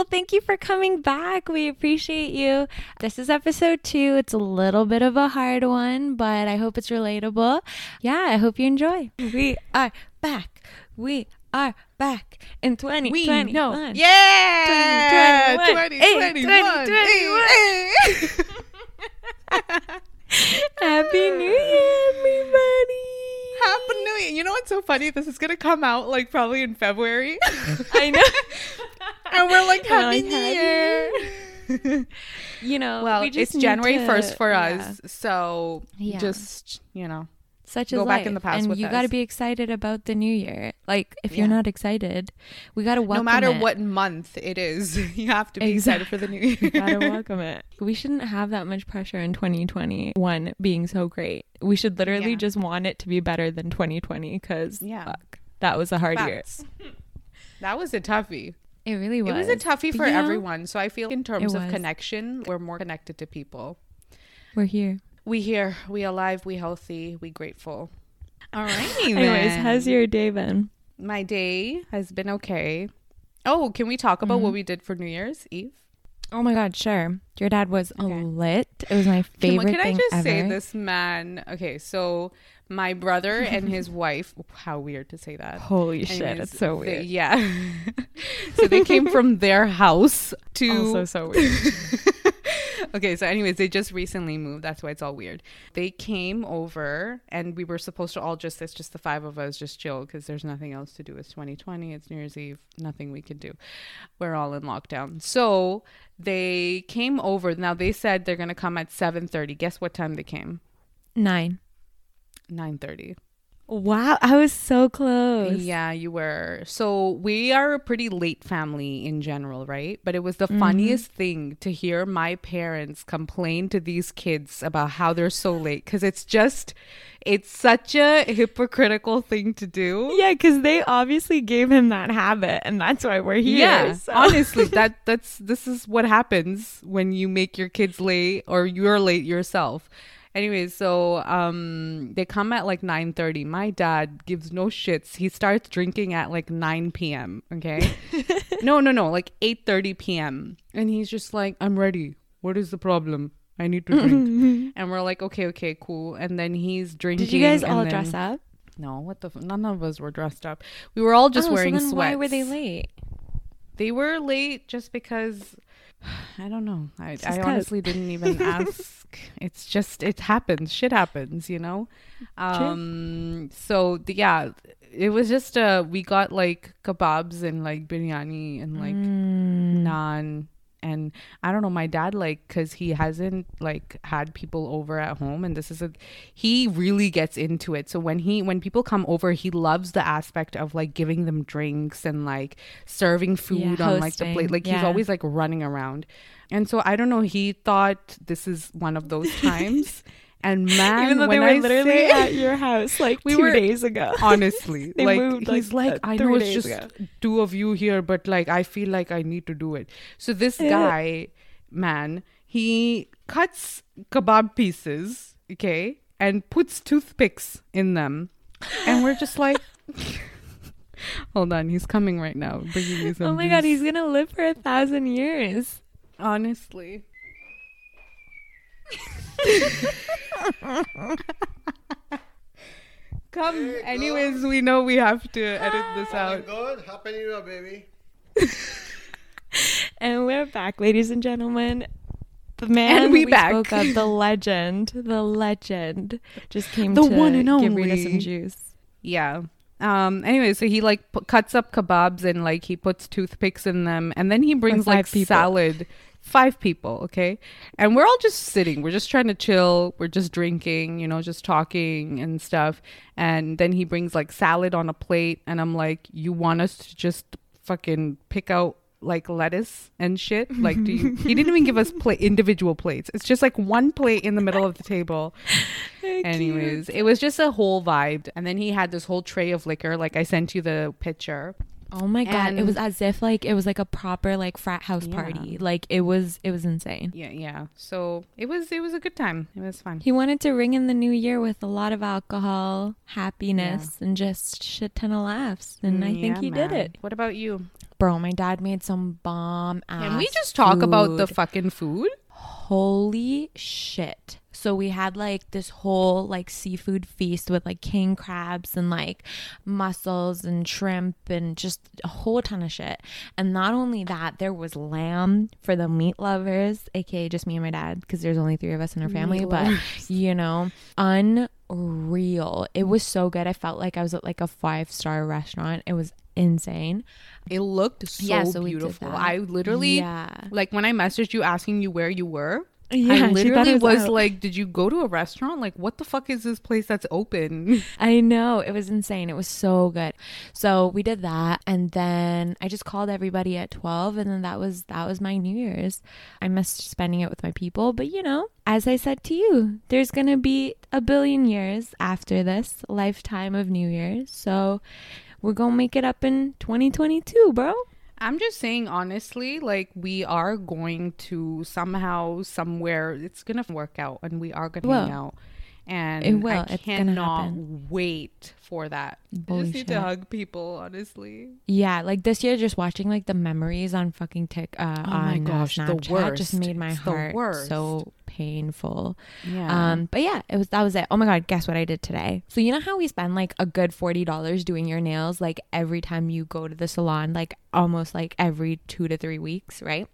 Well, thank you for coming back. We appreciate you. This is episode two. It's a little bit of a hard one, but I hope it's relatable. Yeah, I hope you enjoy. We are back. We are back in 2021. We know. Yeah. 2021. 2021. Happy New Year, everybody. Happy New Year. You know what's so funny? This is going to come out like probably in February. I know. and we're like, Happy like, New Happy Year. You know, well, we just it's January need 1st for yeah. us. So Yeah. just, you know. Such as Go back in the past and you got to be excited about the new year. Like, if you're not excited, we got to welcome no matter it. what month it is, you have to be excited for the new year. We gotta welcome it. We shouldn't have that much pressure in 2021 being so great. We should literally Yeah. just want it to be better than 2020 because Yeah. fuck, that was a hard Facts. That was a toughie. It really was. It was a toughie But, for you know, everyone. So I feel in terms of connection, we're more connected to people. We're here. We here, we alive, we healthy, we grateful. All right. Anyways, how's your day been? my day has been okay. Oh, can we talk about Mm-hmm. what we did for New Year's Eve? Oh my god, sure. Your dad was Okay. lit. It was my Can, favorite can I just ever. say this man? Okay, so my brother and his wife. How weird to say that. Holy shit, Anyways, it's so they- weird. yeah. so they came from their house to Also so weird. okay, so anyways, they just recently moved. That's why it's all weird. They came over and we were supposed to all just it's just the five of us just chill because there's nothing else to do. It's 2020, it's New Year's Eve, nothing we could do. We're all in lockdown. So they came over. Now they said they're gonna come at 7:30. Guess what time they came? Nine. 9:30. Wow, I was so close. Yeah, you were. So we are a pretty late family in general, right? But it was the Mm-hmm. funniest thing to hear my parents complain to these kids about how they're so late because it's just, it's such a hypocritical thing to do. Yeah, because they obviously gave him that habit, and that's why we're here. Yeah, so- honestly, that that's this is what happens when you make your kids late or you're late yourself. Anyways, so um they come at like 9:30. My dad gives no shits. He starts drinking at like 9 p.m., okay? no, no, no, like 8:30 p.m. And he's just like, "I'm ready. What is the problem? I need to drink." and we're like, "Okay, okay, cool." And then he's drinking. Did you guys all then- dress up? No, what the f- none of us were dressed up. We were all just Oh, so wearing then sweats. Why were they late? They were late just because I don't know. I, I honestly didn't even ask. It's just it happens. Shit happens, you know. Um. So the, yeah, it was just uh we got like kebabs and like biryani and like Mm. naan and I don't know my dad like cuz he hasn't like had people over at home and this is a he really gets into it. So when he when people come over he loves the aspect of like giving them drinks and like serving food Yeah, on like the plate. Like he's always like running around. And so I don't know he thought this is one of those times and man Even though they when were I literally say- at your house like We two were- days ago. honestly like moved, he's like uh, i know it's just ago." two of you here but like i feel like i need to do it so this guy man he cuts kebab pieces okay and puts toothpicks in them and we're just like hold on he's coming right now me some Oh my god, he's gonna live for a thousand years. honestly come anyways we know we have to edit this out Good. Happy New Year, baby. And we're back, ladies and gentlemen. The man And we we, back. spoke of, the legend, the legend, just came The to one and give Rita only. some juice. Yeah. Um. Anyway, so he like pu- cuts up kebabs and like he puts toothpicks in them, and then he brings like five people. salad. Five people, okay, and we're all just sitting. We're just trying to chill. We're just drinking, you know, just talking and stuff. And then he brings like salad on a plate, and I'm like, "You want us to just fucking pick out like lettuce and shit? Like, do you?" he didn't even give us pla- individual plates. It's just like one plate in the middle of the table. Anyways, it was just a whole vibe. And then he had this whole tray of liquor. Like I sent you the picture. Oh my god, it was as if like it was like a proper like frat house Yeah. party. Like it was it was insane. Yeah, yeah. So it was it was a good time. It was fun. He wanted to ring in the new year with a lot of alcohol, happiness, and just shit ton of laughs. And I think Yeah, he did it. What about you? bro, my dad made some bomb. Can we just talk about the fucking food? holy shit. So we had like this whole like seafood feast with like king crabs and like mussels and shrimp and just a whole ton of shit. And not only that, there was lamb for the meat lovers, aka just me and my dad, because there's only three of us in our family. But you know, unreal. It was so good. I felt like I was at like a five star restaurant. It was insane. It looked so, Yeah, so beautiful. I literally Yeah. like when I messaged you asking you where you were. Yeah, I literally was, was like, "Did you go to a restaurant? Like, what the fuck is this place that's open?" I know. It was insane. It was so good. So we did that and then I just called everybody at 12 and then that was that was my New Year's. I missed spending it with my people, but you know, as I said to you, there's going to be a billion years after this lifetime of New Year's. So we're going to make it up in 2022, bro. I'm just saying honestly, like we are going to somehow, somewhere, it's gonna work out, and we are gonna hang out. And It will. I cannot wait for that. I just need to hug people, honestly. Yeah, like this year, just watching like the memories on fucking tick uh, Oh my on gosh, the uh, Snapchat just worst. made my It's the heart so painful. Yeah. Um, but yeah, it was that was it. Oh my god, guess what I did today? So you know how we spend like a good forty dollars doing your nails like every time you go to the salon, like almost like every two to three weeks, right?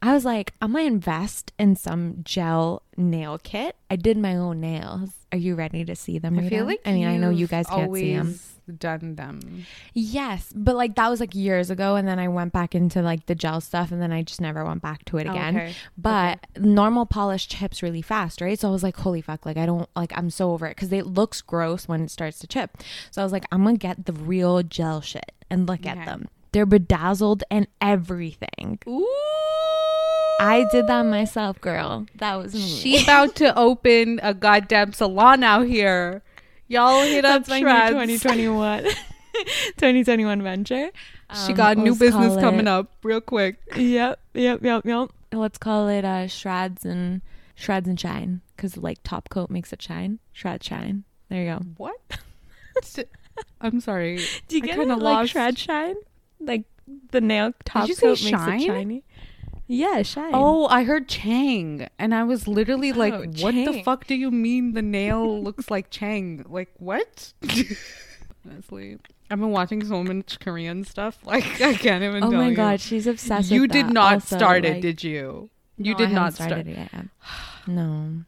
I was like, I'm gonna invest in some gel nail kit. I did my own nails. Are you ready to see them? I feel like I mean, I know you guys can't see them. always Done them. Yes, but like that was like years ago, and then I went back into like the gel stuff, and then I just never went back to it oh, again. Okay. But normal polish chips really fast, right? So I was like, holy fuck, like I don't like I'm so over it because it looks gross when it starts to chip. So I was like, I'm gonna get the real gel shit and look Okay. at them. They're bedazzled and everything. Ooh. I did that myself, girl. That was me. She about to open a goddamn salon out here. Y'all hit up my new Shreds. 2021 2021 venture. She Um, got a new business coming it- up real quick. Yep, yep, yep, yep. Let's call it uh shreds and shreds and shine because like top coat makes it shine. Shred shine. There you go. What? I'm sorry. Do you I get kinda it? Like lost- shred shine, like the nail top coat makes shine? it shiny. Yeah, shine. Oh, I heard Chang, and I was literally oh, like, Oh, "What the fuck do you mean the nail looks like Chang? Like what?" Honestly, I've been watching so much Korean stuff. Like I can't even. oh my you. god, she's obsessed. You did not also, start it, like- did you? You No, did haven't start. it yet. No,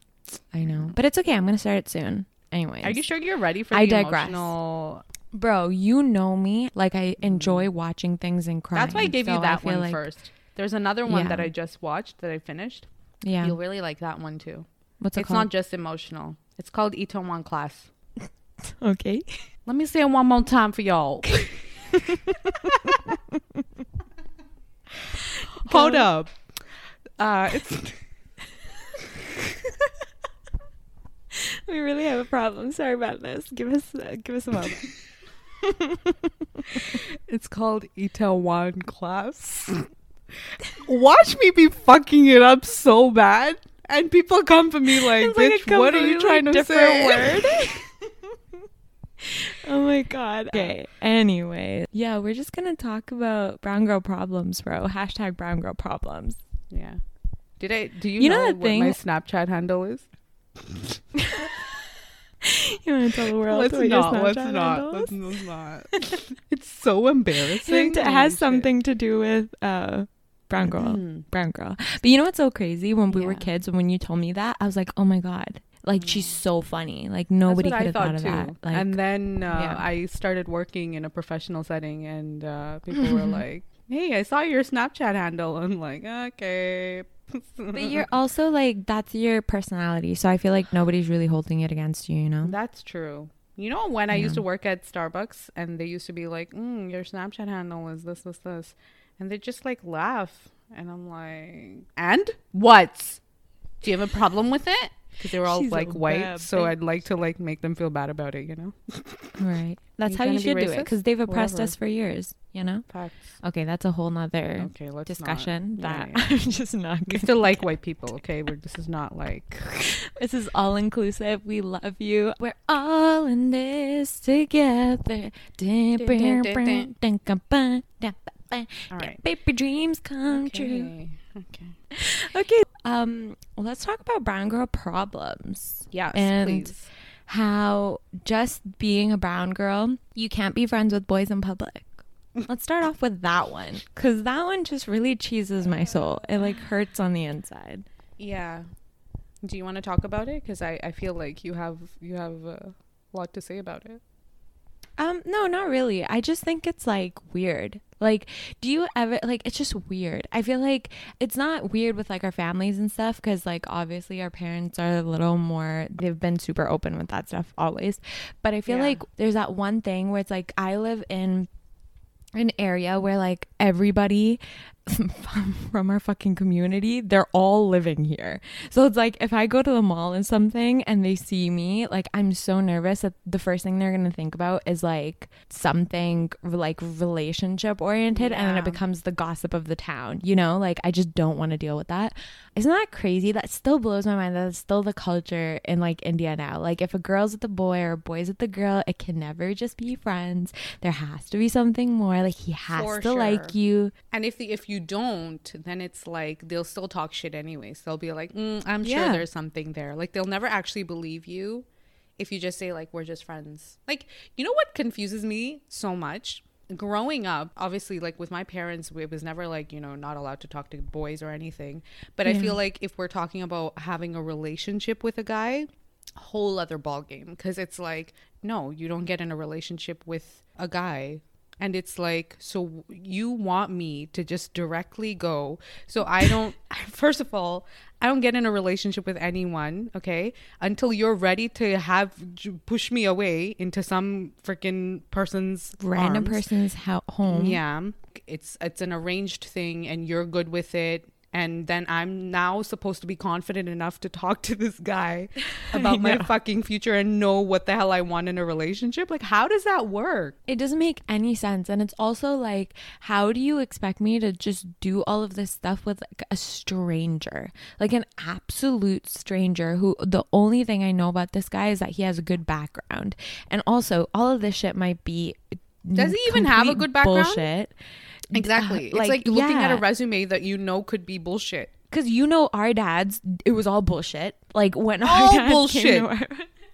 I know, but it's okay. I'm gonna start it soon. Anyways, Are you sure you're ready for I the digress. emotional? bro? You know me. Like I enjoy watching things and crying. That's why I gave so you that one like- first. There's another one that I just watched that I finished. Yeah. You'll really like that one too. What's it it's called? not just emotional. It's called Itaewon Class. okay. Let me say it one more time for y'all. Hold up. Uh, it's We really have a problem. Sorry about this. Give us uh, give us a moment. it's called Itaewon Class. Watch me be fucking it up so bad, and people come for me like, like "Bitch, what are you trying to say?" oh my god. Okay. Anyway, yeah, we're just gonna talk about brown girl problems, bro. Hashtag brown girl problems. yeah. Did I? Do you, You know, know that what my Snapchat handle is? You want to tell the world Let's not. Let's not. Let's, let's not. it's so embarrassing. It has something to do with uh brown girl. Mm. brown girl. But you know what's so crazy? When we were kids, when you told me that, I was like, oh my god, like she's so funny. Like nobody could have thought, thought, of too. that. Like, and then uh, yeah. I started working in a professional setting, and uh, people were like, "Hey, I saw your Snapchat handle." I'm like, "Okay." but you're also like that's your personality, so I feel like nobody's really holding it against you. You know? That's true. You know, when I used to work at Starbucks, and they used to be like, mm, "Your Snapchat handle is this, this, this," and they just like laugh, and I'm like, "And what? Do you have a problem with it?" Because they were all She's a like white, bad so I'd like to like make them feel bad about it, you know. Right. That's You how you trying to should be do it racist? because they've oppressed Whatever. us for years. You know? Facts. Okay, that's a whole nother Okay, let's discussion Not. Yeah, that yeah. I'm just not We going still like white people, okay? We're, this is not like This is all inclusive. We love you. We're all in this together. Get All right. baby dreams come true. Okay. Okay. Um, well, let's talk about brown girl problems. Yes, and please. how just being a brown girl, you can't be friends with boys in public. Let's start off with that one because that one just really cheeses my soul. It like hurts on the inside. Yeah. Do you want to talk about it? Because I, I feel like you have you have a lot to say about it. Um, no, not really. I just think it's like weird. Like, do you ever like? It's just weird. I feel like it's not weird with like our families and stuff because like obviously our parents are a little more. They've been super open with that stuff always, but I feel Yeah. like there's that one thing where it's like I live in an area where like everybody from, our fucking community they're all living here. So it's like if i go to the mall and something and they see me like i'm so nervous that the first thing they're gonna think about is like something like relationship oriented and then it becomes the gossip of the town you know? Like i just don't want to deal with that. Isn't that crazy? That still blows my mind That's still the culture in like india now. Like if a girl's with a boy or a boy's with a girl it can never just be friends. There has to be something more. Like he has For to like you. And if the, if you don't, then it's like they'll still talk shit anyways. They'll be like, mm, "I'm sure Yeah. there's something there." Like they'll never actually believe you if you just say like we're just friends. Like you know what confuses me so much? Growing up, obviously, like with my parents, it was never like you know not allowed to talk to boys or anything. But I feel like if we're talking about having a relationship with a guy, whole other ball game because it's like no you don't get in a relationship with a guy and it's like so you want me to just directly go so i don't first of all i don't get in a relationship with anyone okay until you're ready to have push me away into some freaking person's random arms. person's ho- home Yeah. It's it's an arranged thing and you're good with it. And then I'm now supposed to be confident enough to talk to this guy about my fucking future and know what the hell I want in a relationship. Like, how does that work? It doesn't make any sense. And it's also like, how do you expect me to just do all of this stuff with like a stranger? Like an absolute stranger who the only thing I know about this guy is that he has a good background. And also, all of this shit might be. Does he even have a good background? Bullshit. Exactly. Uh, it's like, like, looking at a resume that you know could be bullshit. Because you know, our dads, it was all bullshit. Like when our All dads bullshit. Came to our-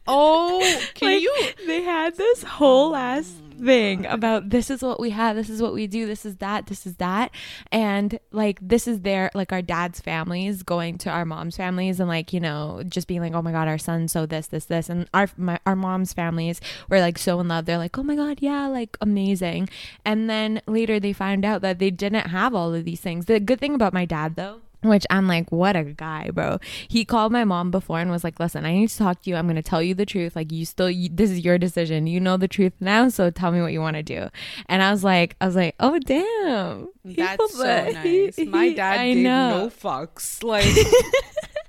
Oh, can Like, you? They had this whole ass thing about this is what we have, this is what we do, this is that, this is that, and like this is their like our dad's families going to our mom's families and like you know just being like oh my god our son so this this this. And our my, our mom's families were like so in love. They're like oh my god yeah like amazing. And then later they find out that they didn't have all of these things. The good thing about my dad though which I'm like, what a guy, bro. He called my mom before and was like, listen, I need to talk to you. I'm going to tell you the truth. Like, you still, you, this is your decision. You know the truth now. So tell me what you want to do. And I was like, I was like, oh, damn. That's so nice. My dad I gave know. no fucks. Like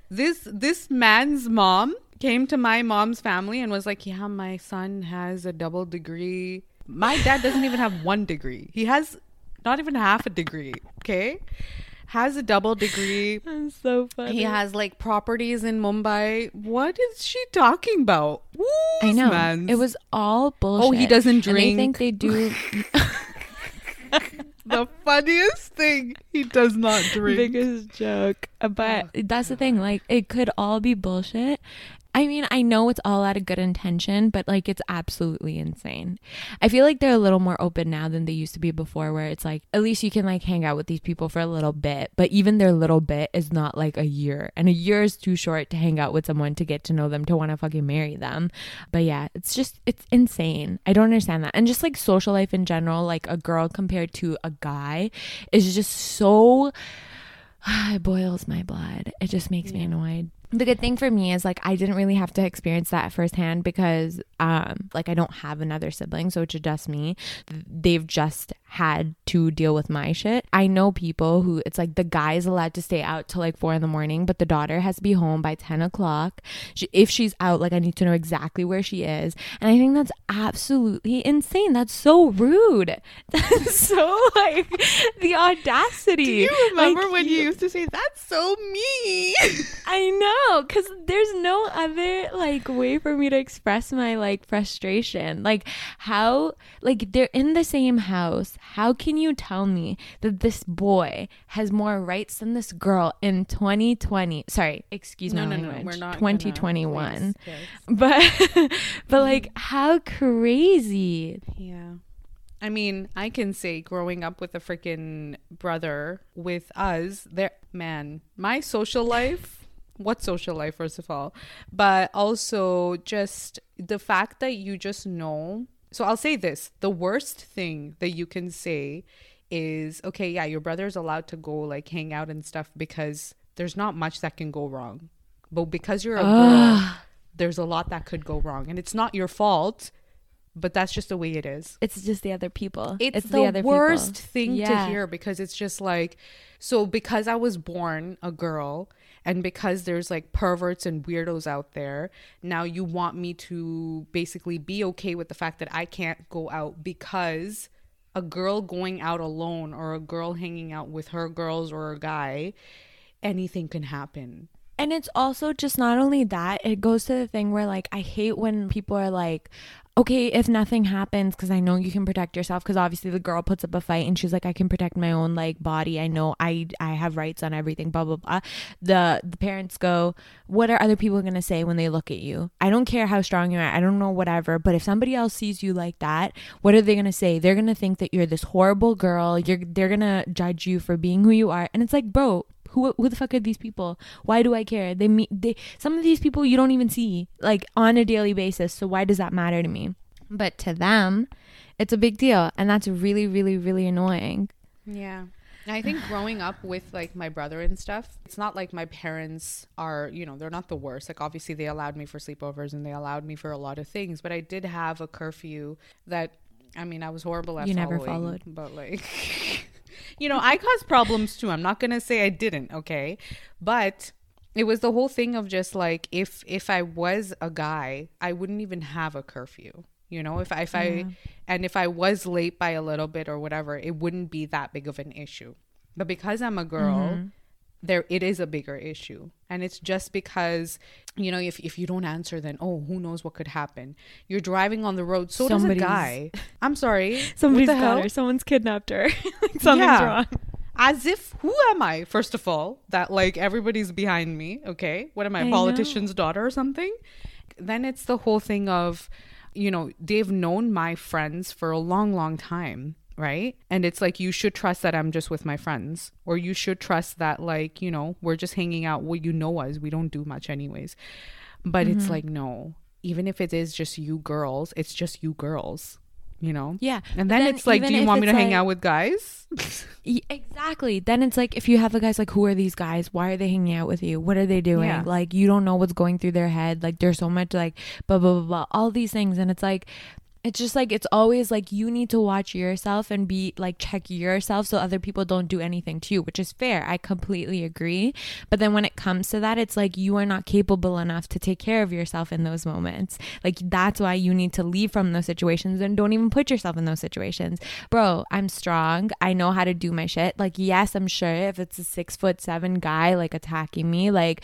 this this man's mom came to my mom's family and was like, "Yeah, my son has a double degree." My dad doesn't even have one degree. He has not even half a degree, okay? Has a double degree. That's so funny. He has like properties in Mumbai. What is she talking about? I know. Mans. It was all bullshit. Oh, he doesn't drink. And they think they do the funniest thing. He does not drink. biggest joke. But oh. that's the thing. Like, it could all be bullshit. I mean, I know it's all out of good intention, but like, it's absolutely insane. I feel like they're a little more open now than they used to be before, where it's like, at least you can like hang out with these people for a little bit, but even their little bit is not like a year. And a year is too short to hang out with someone to get to know them, to want to fucking marry them. But yeah, it's just, it's insane. I don't understand that. And just like social life in general, like a girl compared to a guy is just so it boils my blood. It just makes me annoyed. The good thing for me is like I didn't really have to experience that firsthand because um like I don't have another sibling, so it's just me. They've just had to deal with my shit. I know people who it's like the guy's allowed to stay out till like four in the morning, but the daughter has to be home by ten o'clock. She, if she's out, like I need to know exactly where she is, and I think that's absolutely insane. That's so rude. That's so like the audacity. Do you remember Like, when you used to say that's so me? I know. because there's no other like way for me to express my like frustration. Like how like they're in the same house. How can you tell me that this boy has more rights than this girl in 2020? Sorry, excuse me. No, no, no, we're not gonna- 2021. yes. But but like how crazy. Yeah. I mean, I can say growing up with a freaking brother with us, there, man, my social life, what social life, first of all, but also just the fact that you just know. So I'll say this the worst thing that you can say is okay, yeah, your brother's allowed to go like hang out and stuff because there's not much that can go wrong. But because you're a ah. girl, there's a lot that could go wrong. And it's not your fault, but that's just the way it is It's just the other people. it's, the, worst people. thing Yeah. to hear because it's just like so because i was born a girl and because there's like perverts and weirdos out there now you want me to basically be okay with the fact that i can't go out because a girl going out alone or a girl hanging out with her girls or a guy anything can happen. And it's also just not only that, it goes to the thing where like I hate when people are like, okay, if nothing happens, because I know you can protect yourself, because obviously the girl puts up a fight and she's like, I can protect my own like body. I know I I have rights on everything, blah blah blah. The the parents go, what are other people gonna say when they look at you? I don't care how strong you are, I don't know whatever, but if somebody else sees you like that, what are they gonna say? They're gonna think that you're this horrible girl. You're they're gonna judge you for being who you are, and it's like, bro, who who the fuck are these people? Why do I care? They meet they some of these people you don't even see like on a daily basis. So why does that matter to me? But to them, it's a big deal, and that's really really really annoying. Yeah. I think growing up with like my brother and stuff, it's not like my parents are, you know, they're not the worst. Like obviously they allowed me for sleepovers and they allowed me for a lot of things, but I did have a curfew that I mean, I was horrible at You never followed. But like you know, I caused problems too. I'm not going to say I didn't, okay? But it was the whole thing of just like if if I was a guy, I wouldn't even have a curfew. You know, if I, if I and if I was late by a little bit or whatever, it wouldn't be that big of an issue. But because I'm a girl, mm-hmm. There it is a bigger issue. And it's just because, you know, if if you don't answer then oh, who knows what could happen. You're driving on the road, so does a guy. I'm sorry. Somebody's got hell? her. Someone's kidnapped her. like something's Yeah. wrong. As if who am I, first of all, that like everybody's behind me, okay? What am I, I a know. politician's daughter or something? Then it's the whole thing of, you know, they've known my friends for a long, long time, right? And it's like you should trust that I'm just with my friends. Or you should trust that like, you know, we're just hanging out. Well, you know us. We don't do much anyways. But Mm-hmm. it's like, no. Even if it is just you girls, it's just you girls. You know? Yeah. And But then, it's like, do you want me to it's hang out with guys? Exactly. Then it's like if you have the guys like who are these guys? Why are they hanging out with you? What are they doing? Yeah. Like you don't know what's going through their head. Like there's so much like blah blah blah blah all these things and it's like it's just like it's always like you need to watch yourself and be like check yourself so other people don't do anything to you, which is fair. I completely agree. But then when it comes to that, it's like you are not capable enough to take care of yourself in those moments. Like that's why you need to leave from those situations and don't even put yourself in those situations. Bro, I'm strong. I know how to do my shit. Like, yes, I'm sure if it's a six foot seven guy like attacking me, like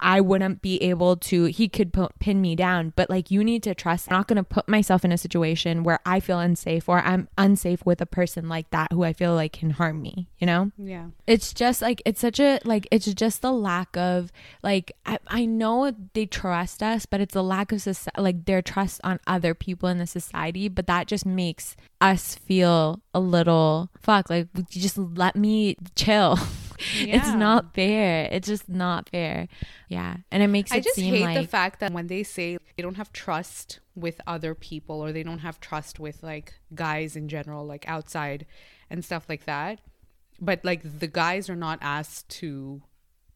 I wouldn't be able to, he could pin me down. But like, you need to trust. I'm not going to put myself in a situation where I feel unsafe or I'm unsafe with a person like that who I feel like can harm me, you know? yeah. It's just like, it's such a, like, it's just the lack of, like, I, I know they trust us, but it's a lack of, soci- like, their trust on other people in the society. But that just makes us feel a little, fuck, like, just let me chill? it's not fair. It's just not fair. Yeah. And it makes it I just seem hate like, the fact that when they say they don't have trust with other people or they don't have trust with like guys in general, like outside and stuff like that. But like the guys are not asked to,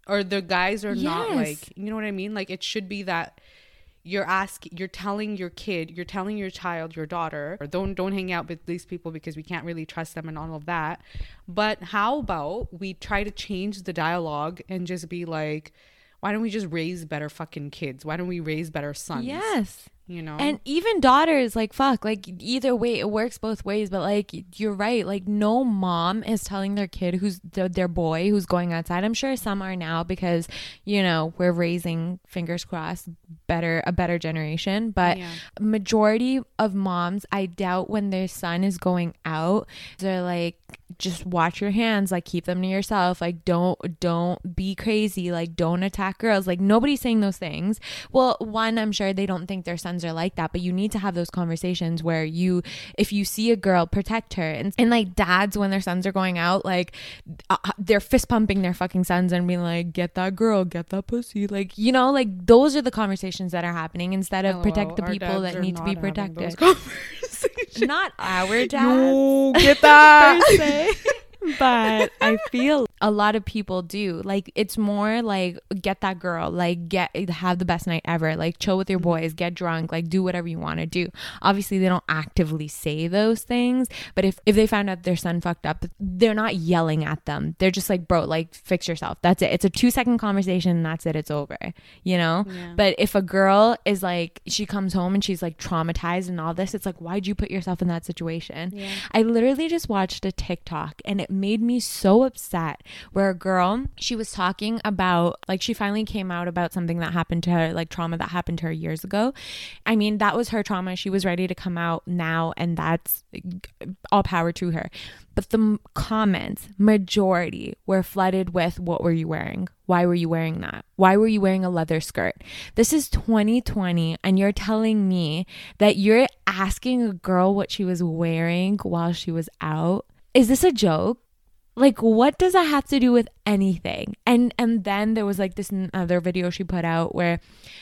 or the guys are not like, you know what I mean? Like it should be that you're asking you're telling your kid you're telling your child your daughter don't don't hang out with these people because we can't really trust them and all of that. But how about we try to change the dialogue and just be like why don't we just raise better fucking kids? Why don't we raise better sons? Yes. You know And even daughters, like, fuck, like, either way, it works both ways. But, like, you're right. Like, no mom is telling their kid who's their, their boy who's going outside. I'm sure some are now because, you know, we're raising, fingers crossed, better, a better generation. But Yeah. majority of moms, I doubt when their son is going out, they're like, just watch your hands, like, keep them to yourself. Like, don't, don't be crazy. Like, don't attack girls. Like, nobody's saying those things. Well, one, I'm sure they don't think their sons are like that, but you need to have those conversations where you, if you see a girl, protect her. And, and like dads, when their sons are going out, like uh, they're fist pumping their fucking sons and being like, get that girl, get that pussy. Like, you know, like those are the conversations that are happening instead of protect the people that need to be not having those protected. Not our dads. No, get that. se. but I feel a lot of people do. Like it's more like get that girl, like get have the best night ever, like chill with your mm-hmm. boys, get drunk, like do whatever you want to do. Obviously, they don't actively say those things, but if if they found out their son fucked up, they're not yelling at them. They're just like, "Bro, like fix yourself." That's it. It's a 2-second conversation and that's it. It's over. You know? Yeah. But if a girl is like she comes home and she's like traumatized and all this, it's like why'd you put yourself in that situation? Yeah. I literally just watched a TikTok and it made me so upset where a girl, she was talking about like she finally came out about something that happened to her, like trauma that happened to her years ago. I mean, that was her trauma. She was ready to come out now and that's all power to her. But the comments, majority were flooded with what were you wearing? Why were you wearing that? Why were you wearing a leather skirt? This is 2020 and you're telling me that you're asking a girl what she was wearing while she was out? Is this a joke? Like what does that have to do with anything? And and then there was like this other video she put out where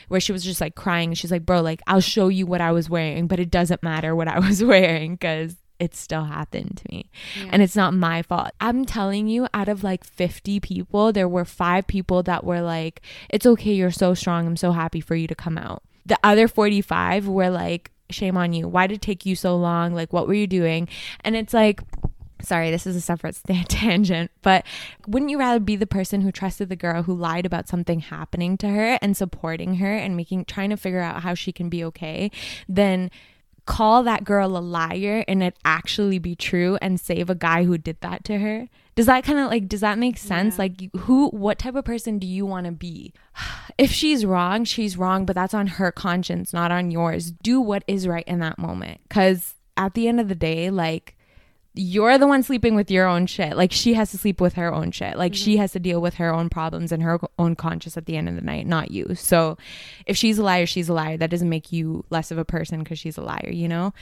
where she was just like crying. She's like, "Bro, like I'll show you what I was wearing, but it doesn't matter what I was wearing cuz it still happened to me. And it's not my fault. I'm telling you, out of like 50 people, there were five people that were like, it's okay, you're so strong. I'm so happy for you to come out. The other 45 were like, shame on you. Why did it take you so long? Like, what were you doing? And it's like, Sorry, this is a separate tangent, but wouldn't you rather be the person who trusted the girl who lied about something happening to her and supporting her and making trying to figure out how she can be okay than call that girl a liar and it actually be true and save a guy who did that to her? Does that kind of like does that make sense? Yeah. Like who what type of person do you want to be? If she's wrong, she's wrong, but that's on her conscience, not on yours. Do what is right in that moment cuz at the end of the day, like you're the one sleeping with your own shit. Like she has to sleep with her own shit. Like she mm-hmm. has to deal with her own problems and her own conscience at the end of the night, not you. So if she's a liar, she's a liar. That doesn't make you less of a person because she's a liar, you know?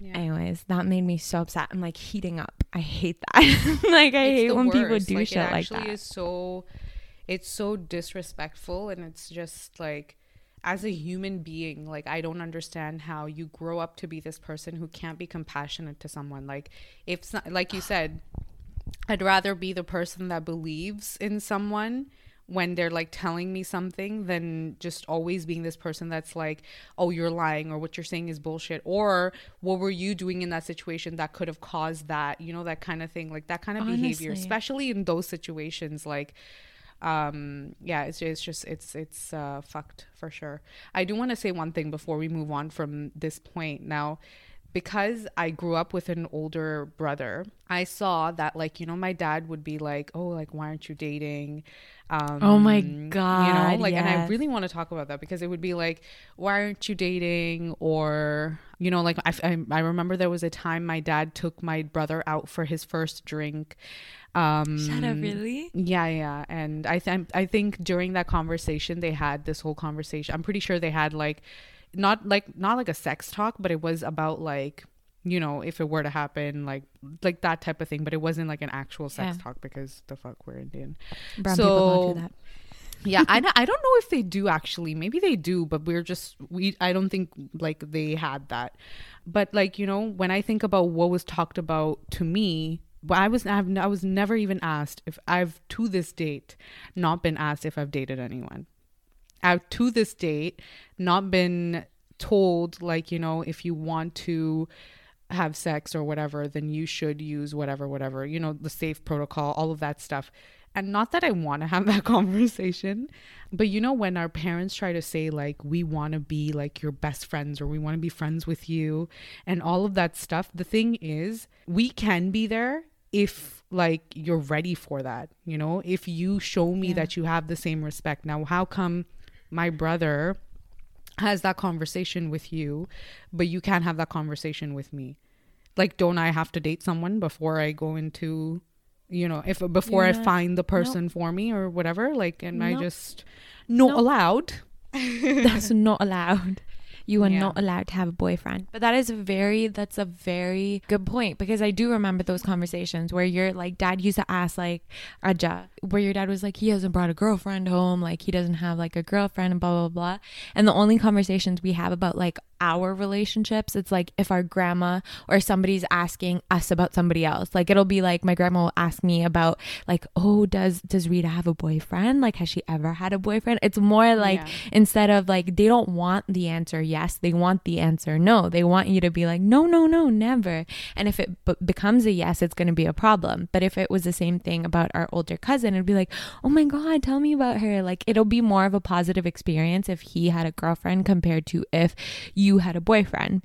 Yeah. Anyways, that made me so upset. I'm like heating up. I hate that. like I It's hate when people do like, shit it like actually that. is so it's so disrespectful and it's just like as a human being like i don't understand how you grow up to be this person who can't be compassionate to someone. Like if like you said i'd rather be the person that believes in someone when they're like telling me something than just always being this person that's like oh you're lying or what you're saying is bullshit or what were you doing in that situation that could have caused that you know that kind of thing. Like that kind of behavior especially in those situations like um yeah it's, it's just it's it's uh fucked for sure. I do want to say one thing before we move on from this point. Now because i grew up with an older brother i saw that like you know my dad would be like oh like why aren't you dating? Um Oh my God. you know like and i really want to talk about that because it would be like why aren't you dating? Or you know like I, I, I remember there was a time my dad took my brother out for his first drink um Shut up, really? yeah, yeah, and I think I think during that conversation they had this whole conversation. I'm pretty sure they had like not like not like a sex talk, but it was about like you know if it were to happen like like that type of thing. But it wasn't like an actual sex Yeah. talk because the fuck we're Indian. Brown people don't So- do that. Yeah, I don't- I don't know if they do actually. Maybe they do, but we're just we. I don't think like they had that. But like you know, when I think about what was talked about to me, I was I've, I was never even asked if I've to this date not been asked if I've dated anyone. I've to this date not been told like you know if you want to have sex or whatever then you should use whatever whatever you know the safe protocol all of that stuff and not that I want to have that conversation, but you know, when our parents try to say, like, we want to be like your best friends or we want to be friends with you and all of that stuff, the thing is, we can be there if like you're ready for that, you know, if you show me Yeah. that you have the same respect. Now, how come my brother has that conversation with you, but you can't have that conversation with me? Like, don't I have to date someone before I go into, you know, if before I find the person for me or whatever? Like, am I just not No. allowed? That's not allowed. You are Yeah. not allowed to have a boyfriend. But that is a very that's a very good point because I do remember those conversations where your like dad used to ask like Aja, where your dad was like he hasn't brought a girlfriend home, like he doesn't have like a girlfriend and blah blah blah. And the only conversations we have about like our relationships, it's like if our grandma or somebody's asking us about somebody else. Like it'll be like my grandma will ask me about like, "Oh, does does Rita have a boyfriend? Like has she ever had a boyfriend?" It's more like Yeah. instead of like they don't want the answer yes they want the answer. No they want you to be like no no no never. And if it b- becomes a yes it's going to be a problem. But if it was the same thing about our older cousin it'd be like oh my god tell me about her. Like it'll be more of a positive experience if he had a girlfriend compared to if you had a boyfriend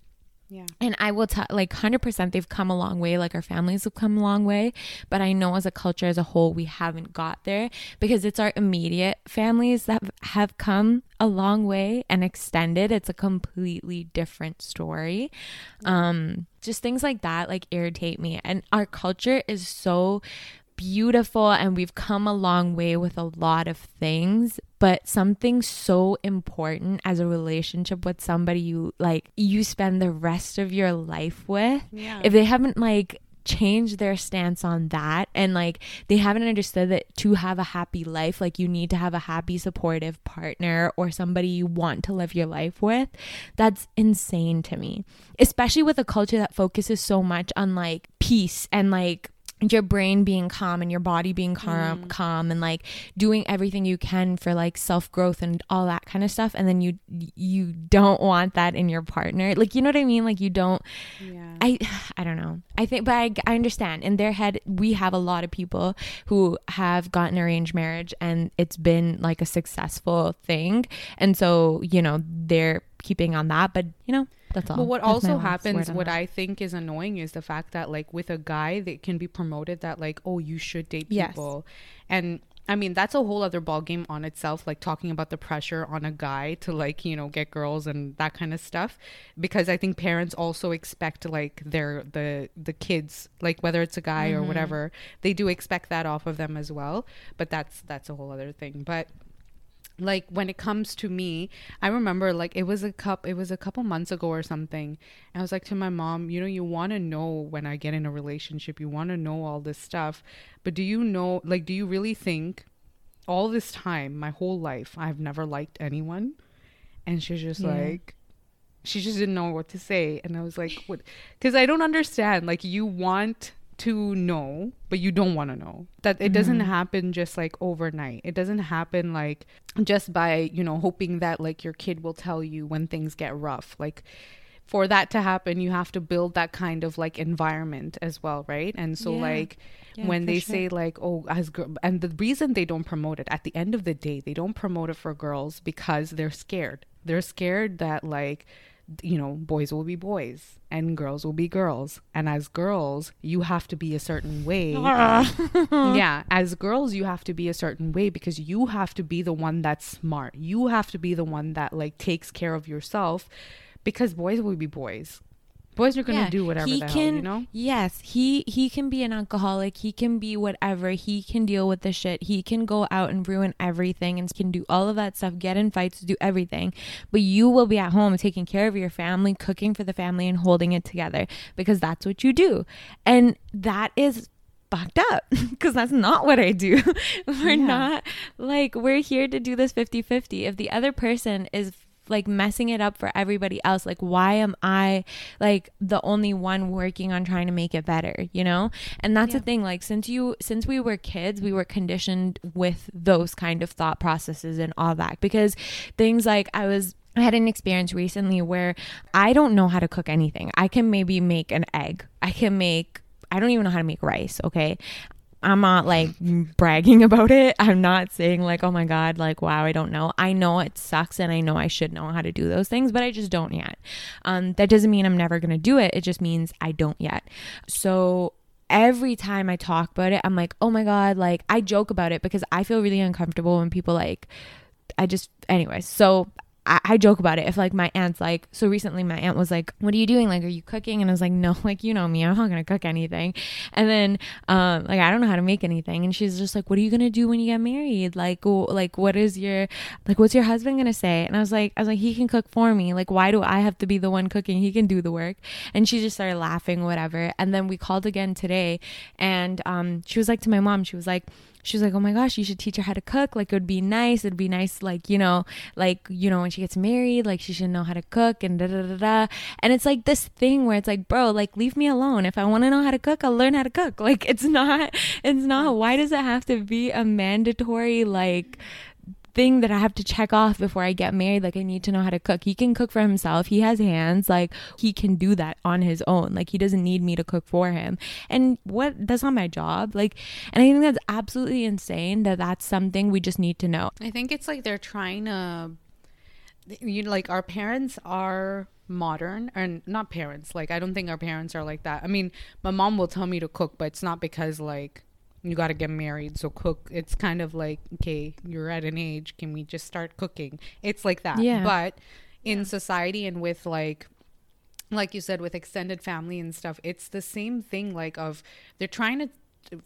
Yeah. and I will tell, like, 100% they've come a long way. Like, our families have come a long way. But I know as a culture as a whole, we haven't got there because it's our immediate families that have come a long way and extended. It's a completely different story. Um, just things like that, like, irritate me. And our culture is so beautiful and we've come a long way with a lot of things but something so important as a relationship with somebody you like you spend the rest of your life with Yeah. if they haven't like changed their stance on that and like they haven't understood that to have a happy life like you need to have a happy supportive partner or somebody you want to live your life with that's insane to me especially with a culture that focuses so much on like peace and like your brain being calm and your body being calm mm. calm and like doing everything you can for like self growth and all that kind of stuff and then you you don't want that in your partner like you know what i mean like you don't yeah. I I don't know. I think, but I, I understand. In their head, we have a lot of people who have gotten arranged marriage, and it's been like a successful thing, and so you know they're keeping on that. But you know that's all. But what That's also happens, what. I think is annoying is the fact that like with a guy that can be promoted that like, oh, you should date Yes. people. And I mean that's a whole other ball game on itself, like talking about the pressure on a guy to like, you know, get girls and that kind of stuff. Because I think parents also expect like their the the kids, like whether it's a guy Mm-hmm. or whatever, they do expect that off of them as well. But that's that's a whole other thing. But like when it comes to me i remember like it was a cup it was a couple months ago or something and i was like to my mom you know you want to know when i get in a relationship you want to know all this stuff but do you know like do you really think all this time my whole life i've never liked anyone and she's just Yeah. like she just didn't know what to say and i was like what because i don't understand like you want to know but you don't want to know. That it doesn't mm-hmm. happen just like overnight. It doesn't happen like just by you know hoping that like your kid will tell you when things get rough. Like for that to happen you have to build that kind of like environment as well right? And so Yeah. like Yeah, when they sure. say like oh as gr- and the reason they don't promote it at the end of the day they don't promote it for girls because they're scared. They're scared that like you know boys will be boys and girls will be girls. And as girls you have to be a certain way. Ah. Yeah as girls you have to be a certain way because you have to be the one that's smart. You have to be the one that like takes care of yourself because boys will be boys boys are gonna Yeah, do whatever he the can hell you know? Yes he he can be an alcoholic. He can be whatever. He can deal with the shit. He can go out and ruin everything and can do all of that stuff get in fights do everything. But you will be at home taking care of your family cooking for the family and holding it together because that's what you do. And that is fucked up because that's not what I do. we're Yeah. not like we're here to do this 50-50. If the other person is like messing it up for everybody else, like why am I like the only one working on trying to make it better, you know? And that's the thing like since you since we were kids, we were conditioned with those kind of thought processes and all that because things like I was I had an experience recently where I don't know how to cook anything. I can maybe make an egg. I can make I don't even know how to make rice, okay? I'm not like bragging about it. I'm not saying like, oh my God, like, wow, I don't know. I know it sucks and I know I should know how to do those things, but I just don't yet. Um, that doesn't mean I'm never going to do it. It just means I don't yet. So every time I talk about it, I'm like, oh my God, like I joke about it because I feel really uncomfortable when people like, I just, anyway. So I, I joke about it. If like my aunt's like, so recently my aunt was like, what are you doing? Like, are you cooking? And I was like, no, like, you know me, I'm not to cook anything. And then, um, like, I don't know how to make anything. And she's just like, what are you to do when you get married? Like, like, what is your, like, what's your husband to say? And I was like, I was like, he can cook for me. Like, why do I have to be the one cooking? He can do the work. And she just started laughing, whatever. And then we called again today. And, um, she was like to my mom, she was like, she was like, "Oh my gosh, you should teach her how to cook. Like it would be nice. It'd be nice, like you know, like you know, when she gets married, like she should know how to cook and da da da da." And it's like this thing where it's like, bro, like leave me alone. If I want to know how to cook, I'll learn how to cook. Like it's not, it's not. Why does it have to be a mandatory like? Thing that I have to check off before I get married. Like I need to know how to cook. He can cook for himself. He has hands. Like he can do that on his own. Like he doesn't need me to cook for him. And what that's not my job. Like and I think that's absolutely insane that that's something we just need to know. I think it's like they're trying to you know like our parents are modern and not parents like i don't think our parents are like that i mean my mom will tell me to cook but it's not because like you got to get married so cook it's kind of like okay you're at an age can we just start cooking it's like that yeah but in yeah. society and with like like you said with extended family and stuff it's the same thing like of they're trying to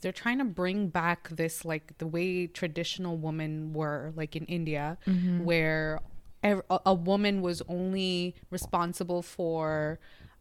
they're trying to bring back this like the way traditional women were like in India mm-hmm. where a, a, woman was only responsible for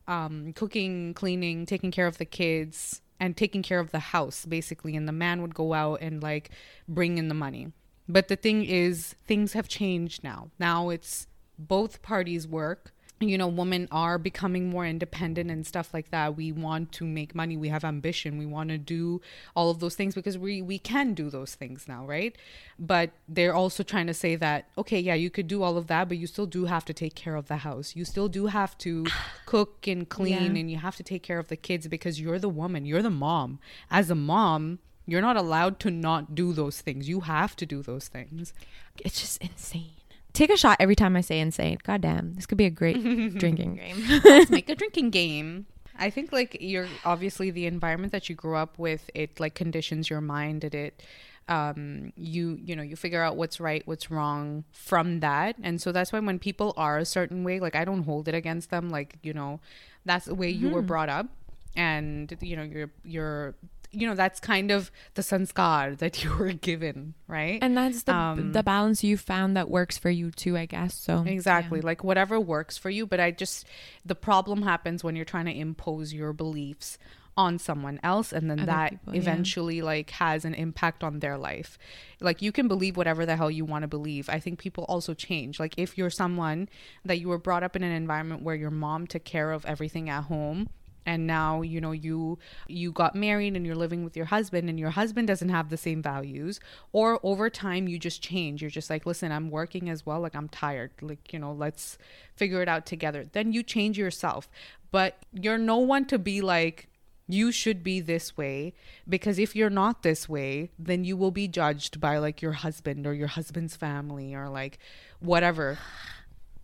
um, cooking, cleaning, taking care of the kids, and taking care of the house basically and the man would go out and like bring in the money. But the thing is things have changed now. Now it's both parties work you know women are becoming more independent and stuff like that. We want to make money. We have ambition. We want to do all of those things because we we can do those things now right? But they're also trying to say that okay yeah you could do all of that but you still do have to take care of the house. You still do have to cook and clean yeah. and you have to take care of the kids because you're the woman. You're the mom. As a mom you're not allowed to not do those things. You have to do those things. It's just insane take a shot every time I say insane. God damn, this could be a great drinking game. Let's make a drinking game. I think like you're obviously the environment that you grew up with, it like conditions your mind and it um you you know you figure out what's right what's wrong from that and so that's why when people are a certain way like i don't hold it against them like you know that's the way you mm-hmm. were brought up and you know you're you're you know that's kind of the sanskar that you were given right? And that's the um, the balance you found that works for you too i guess so. Exactly. Yeah. like whatever works for you but i just the problem happens when you're trying to impose your beliefs on someone else and then Other that people, eventually yeah. like has an impact on their life. Like you can believe whatever the hell you want to believe. I think people also change. Like if you're someone that you were brought up in an environment where your mom took care of everything at home and now you know you you got married and you're living with your husband and your husband doesn't have the same values. Or over time you just change. You're just like listen i'm working as well. Like i'm tired. Like you know let's figure it out together. Then you change yourself. But you're no one to be like you should be this way. Because if you're not this way then you will be judged by like your husband or your husband's family or like whatever.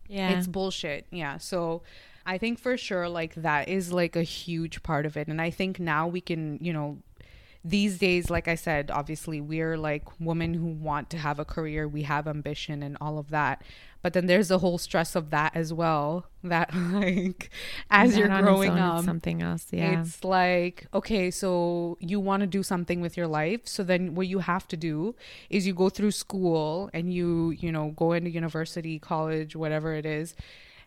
Yeah. It's bullshit. Yeah. So I think for sure, like that is like a huge part of it. And I think now we can, you know, these days, like I said, obviously we're like women who want to have a career, we have ambition and all of that. But then there's the whole stress of that as well. That like as that you're growing up, something else. Yeah, it's like okay, so you want to do something with your life. So then what you have to do is you go through school and you you know go into university, college, whatever it is,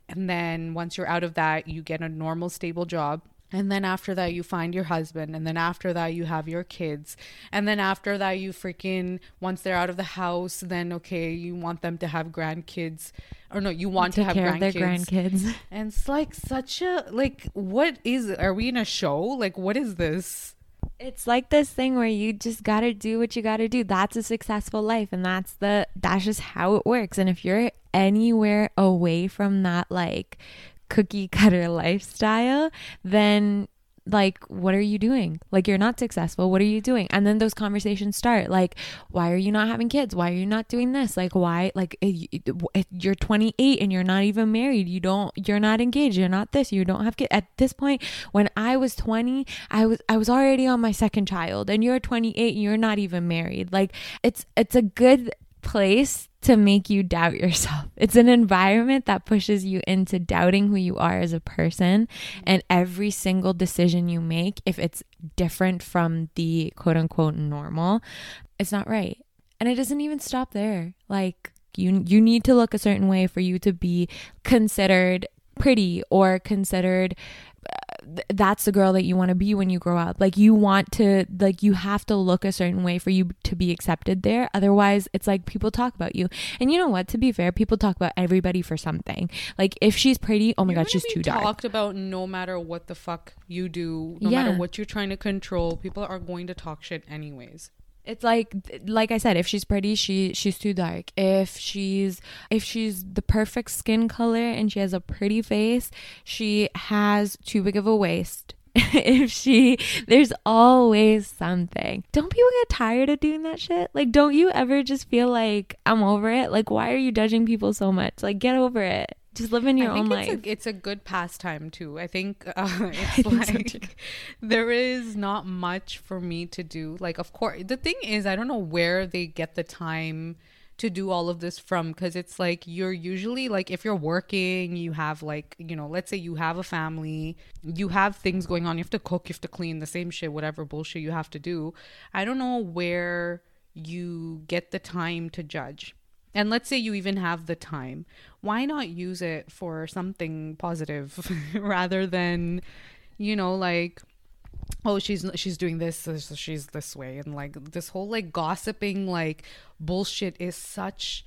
and then once you're out of that, you get a normal, stable job. And then after that, you find your husband. And then after that, you have your kids. And then after that, you freaking, once they're out of the house, then okay, you want them to have grandkids. Or no, you want to have grandkids. grandkids. And it's like such a, like, what is, are we in a show? Like, what is this? It's like this thing where you just got to do what you got to do. That's a successful life and that's the that's just how it works. And if you're anywhere away from that like cookie cutter lifestyle, then like what are you doing? Like you're not successful. What are you doing? And then those conversations start like why are you not having kids? Why are you not doing this? Like why like eh, eh, you're 28 and you're not even married. You don't you're not engaged. You're not this. You don't have kids at this point when i was 20 i was i was already on my second child and you're 28 and you're not even married. Like it's it's a good place to make you doubt yourself. It's an environment that pushes you into doubting who you are as a person. And every single decision you make, if it's different from the quote unquote normal, it's not right. And it doesn't even stop there. Like, you, you need to look a certain way for you to be considered pretty or considered that's the girl that you want to be when you grow up. Like you want to like you have to look a certain way for you to be accepted there. Otherwise, it's like people talk about you. And you know what? To be fair, people talk about everybody for something. Like if she's pretty, oh my you're god, she's too dark. Talked about no matter what the fuck you do, no yeah. matter what you're trying to control, people are going to talk shit anyways. It's like like I said, if she's pretty, she she's too dark. If she's if she's the perfect skin color and she has a pretty face, she has too big of a waist. if she there's always something. Don't people get tired of doing that shit? Like don't you ever just feel like I'm over it? Like why are you judging people so much? Like get over it just live in your own it's life. A, it's a good pastime too. I think uh, it's like so there is not much for me to do. Like, of course, the thing is, I don't know where they get the time to do all of this from because it's like you're usually like if you're working you have like you know let's say you have a family you have things going on you have to cook you have to clean the same shit whatever bullshit you have to do i don't know where you get the time to judge and let's say you even have the time. Why not use it for something positive rather than you know like oh she's she's doing this she's this way. And like this whole like gossiping like bullshit is such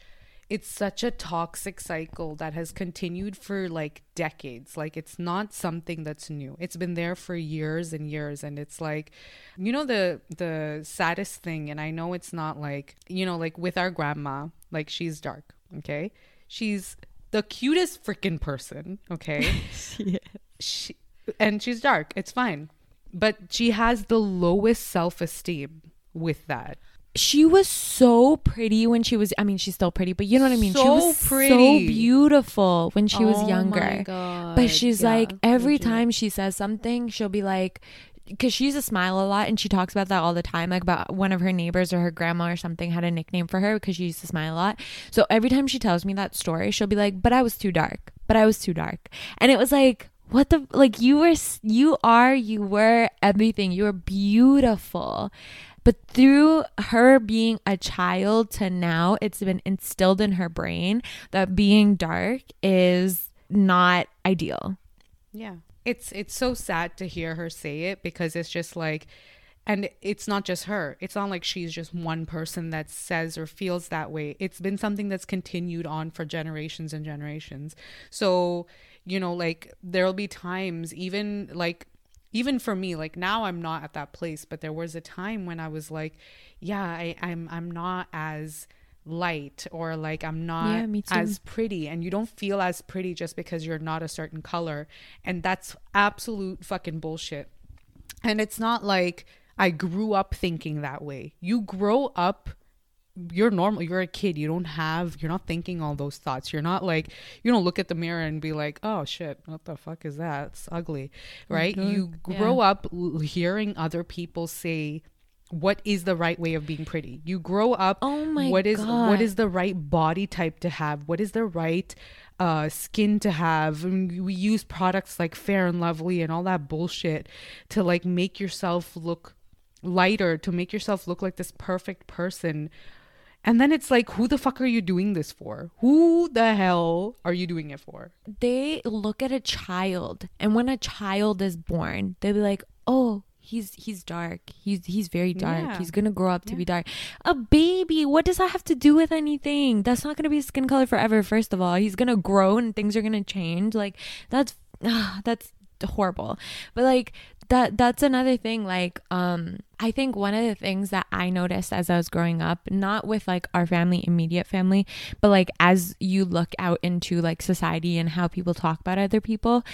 it's such a toxic cycle that has continued for like decades. Like it's not something that's new. It's been there for years and years. And it's like you know the the saddest thing and i know it's not like you know like with our grandma like she's dark okay? She's the cutest freaking person okay? Yeah. she, and she's dark it's fine. But she has the lowest self-esteem with that. She was so pretty when she was I mean she's still pretty but you know what I mean? So she was pretty. so beautiful when she was oh younger. But she's yeah, like every legit. time she says something she'll be like because she used to smile a lot and she talks about that all the time like about one of her neighbors or her grandma or something had a nickname for her because she used to smile a lot. So every time she tells me that story she'll be like but i was too dark. But i was too dark. And it was like what the like you were you are you were everything. You were beautiful. But through her being a child to now, it's been instilled in her brain that being dark is not ideal. Yeah. It's it's so sad to hear her say it because it's just like and it's not just her. It's not like she's just one person that says or feels that way. It's been something that's continued on for generations and generations. So, you know, like there'll be times even like even for me like now i'm not at that place but there was a time when i was like yeah I, i'm i'm not as light or like i'm not yeah, as pretty. And you don't feel as pretty just because you're not a certain color. And that's absolute fucking bullshit. And it's not like i grew up thinking that way. You grow up you're normal you're a kid. You don't have you're not thinking all those thoughts. You're not like you don't look at the mirror and be like oh shit what the fuck is that? It's ugly right? Mm-hmm. you grow yeah. up l- hearing other people say what is the right way of being pretty you grow up oh my what is God. what is the right body type to have what is the right uh, skin to have and we use products like fair and lovely and all that bullshit to like make yourself look lighter to make yourself look like this perfect person and then it's like, who the fuck are you doing this for? Who the hell are you doing it for? They look at a child, and when a child is born, they'll be like, oh, he's he's dark. He's he's very dark. Yeah. he's gonna grow up to yeah. be dark. A baby what does that have to do with anything? That's not gonna be skin color forever first of all. He's gonna grow and things are gonna change. Like that's uh, that's horrible. But like that that's another thing like um I think one of the things that I noticed as I was growing up, not with like our family, immediate family, but like as you look out into like society and how people talk about other people,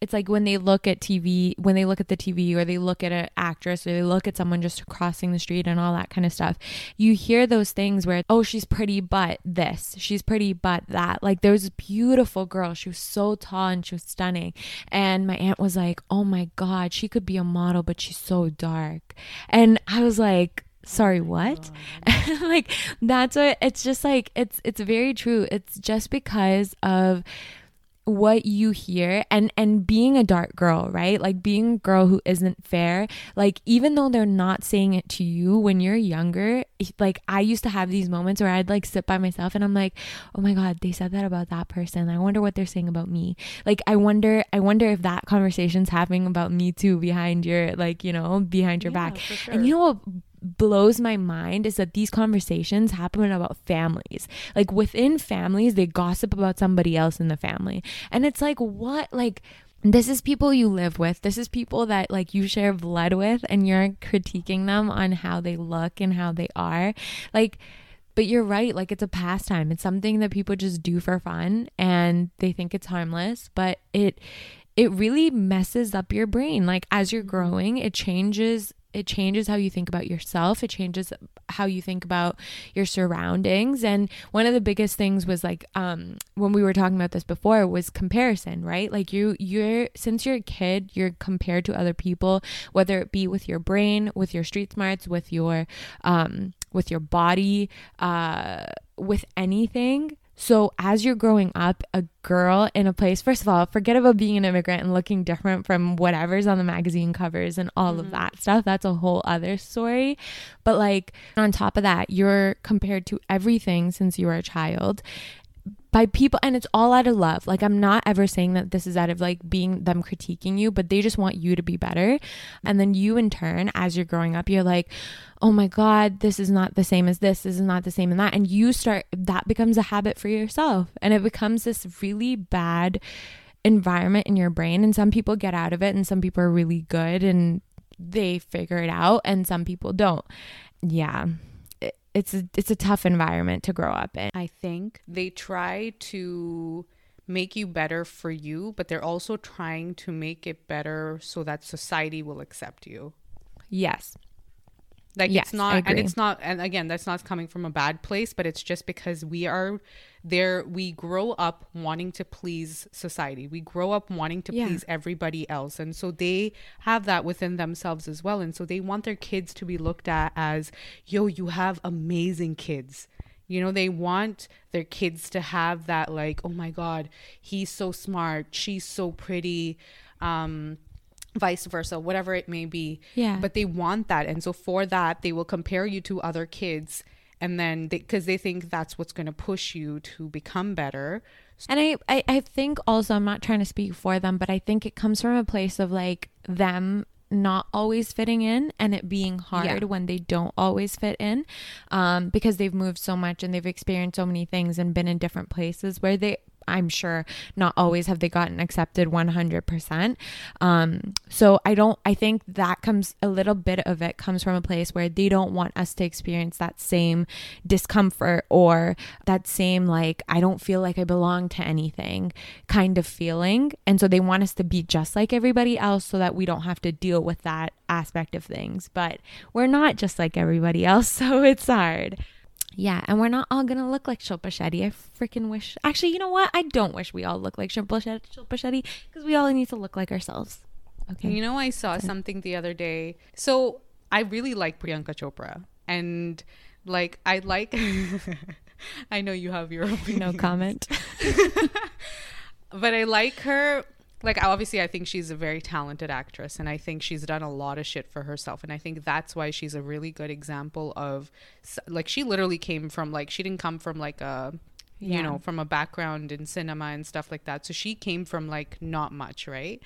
it's like when they look at TV, when they look at the TV or they look at an actress or they look at someone just crossing the street and all that kind of stuff, you hear those things where, oh, she's pretty, but this, she's pretty, but that. Like there was a beautiful girl. She was so tall and she was stunning. And my aunt was like, oh my God, she could be a model, but she's so dark. I was like, sorry what? Like that's what it's just like it's it's very true. It's just because of what you hear and and being a dark girl right? Like being a girl who isn't fair like even though they're not saying it to you when you're younger like i used to have these moments where i'd like sit by myself and i'm like oh my god they said that about that person. I wonder what they're saying about me. Like i wonder i wonder if that conversation's happening about me too behind your like you know behind your yeah, back. sure. and you know what blows my mind is that these conversations happen about families. Like within families, they gossip about somebody else in the family. And it's like, what? Like, this is people you live with. This is people that like you share blood with, and you're critiquing them on how they look and how they are. Like, but you're right. Like, it's a pastime. It's something that people just do for fun and they think it's harmless, but it, it really messes up your brain. Like, as you're growing, it changes it changes how you think about yourself. It changes how you think about your surroundings. And one of the biggest things was like um when we were talking about this before was comparison right? Like you you're since you're a kid you're compared to other people whether it be with your brain with your street smarts with your um with your body uh with anything so, as you're growing up, a girl in a place, first of all, forget about being an immigrant and looking different from whatever's on the magazine covers and all mm-hmm. of that stuff. That's a whole other story. But, like, on top of that, you're compared to everything since you were a child by people and it's all out of love. Like i'm not ever saying that this is out of like being them critiquing you but they just want you to be better. And then you in turn as you're growing up you're like oh my god this is not the same as this. This is not the same as that. And you start that becomes a habit for yourself. And it becomes this really bad environment in your brain. And some people get out of it and some people are really good and they figure it out and some people don't. Yeah it's a, it's a tough environment to grow up in. I think they try to make you better for you, but they're also trying to make it better so that society will accept you. Yes. Like yes, it's not and it's not and again that's not coming from a bad place, but it's just because we are there we grow up wanting to please society. We grow up wanting to yeah. please everybody else. And so they have that within themselves as well. And so they want their kids to be looked at as, yo, you have amazing kids. You know, they want their kids to have that like, oh my God, he's so smart, she's so pretty. Um, vice versa, whatever it may be. Yeah. But they want that. And so for that, they will compare you to other kids. And then because they, they, think that's what's going to push you to become better. And I, I, I think also, I'm not trying to speak for them, but I think it comes from a place of like them not always fitting in and it being hard yeah. when they don't always fit in um, because they've moved so much and they've experienced so many things and been in different places where they I'm sure not always have they gotten accepted 100%. Um, so I don't, I think that comes a little bit of it comes from a place where they don't want us to experience that same discomfort or that same, like, I don't feel like I belong to anything kind of feeling. And so they want us to be just like everybody else so that we don't have to deal with that aspect of things. But we're not just like everybody else. So it's hard. Yeah, and we're not all gonna look like Shilpa Shetty. I freaking wish. Actually, you know what? I don't wish we all look like Shilpa Shetty because we all need to look like ourselves. Okay. You know, I saw something the other day. So I really like Priyanka Chopra, and like I like. I know you have your opinion. No comment. but I like her like obviously I think she's a very talented actress and I think she's done a lot of shit for herself and I think that's why she's a really good example of like she literally came from like she didn't come from like a you yeah. know from a background in cinema and stuff like that so she came from like not much right?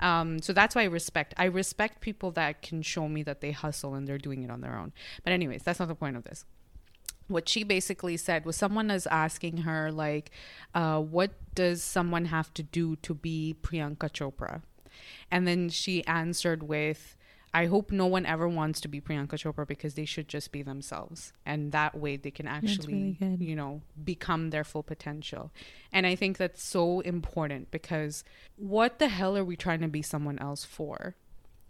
Um so that's why i respect i respect people that can show me that they hustle and they're doing it on their own. But anyways that's not the point of this what she basically said was someone is asking her like uh, what does someone have to do to be priyanka chopra and then she answered with I hope no one ever wants to be Priyanka Chopra because they should just be themselves. And that way they can actually, really you know, become their full potential. And I think that's so important because what the hell are we trying to be someone else for?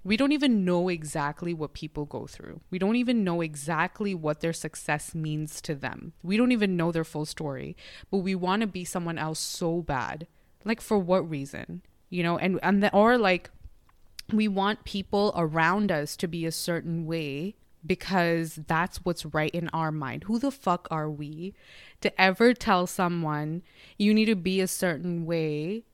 We don't even know exactly what people go through. We don't even know exactly what their success means to them. We don't even know their full story, but we want to be someone else so bad. Like for what reason? You know, and and the, or like we want people around us to be a certain way because that's what's right in our mind. Who the fuck are we to ever tell someone you need to be a certain way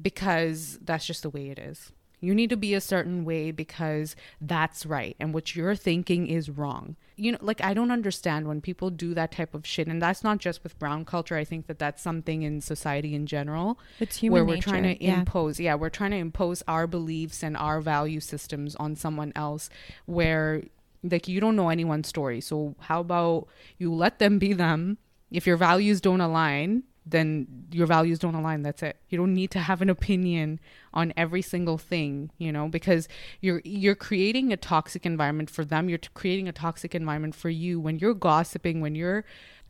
because that's just the way it is? You need to be a certain way because that's right and what you're thinking is wrong. You know, like I don't understand when people do that type of shit and that's not just with brown culture. I think that that's something in society in general It's human where we're nature. trying to yeah. impose yeah we're trying to impose our beliefs and our value systems on someone else where like you don't know anyone's story so how about you let them be them if your values don't align then your values don't align that's it. You don't need to have an opinion on every single thing you know because you're you're creating a toxic environment for them you're creating a toxic environment for you. When you're gossiping when you're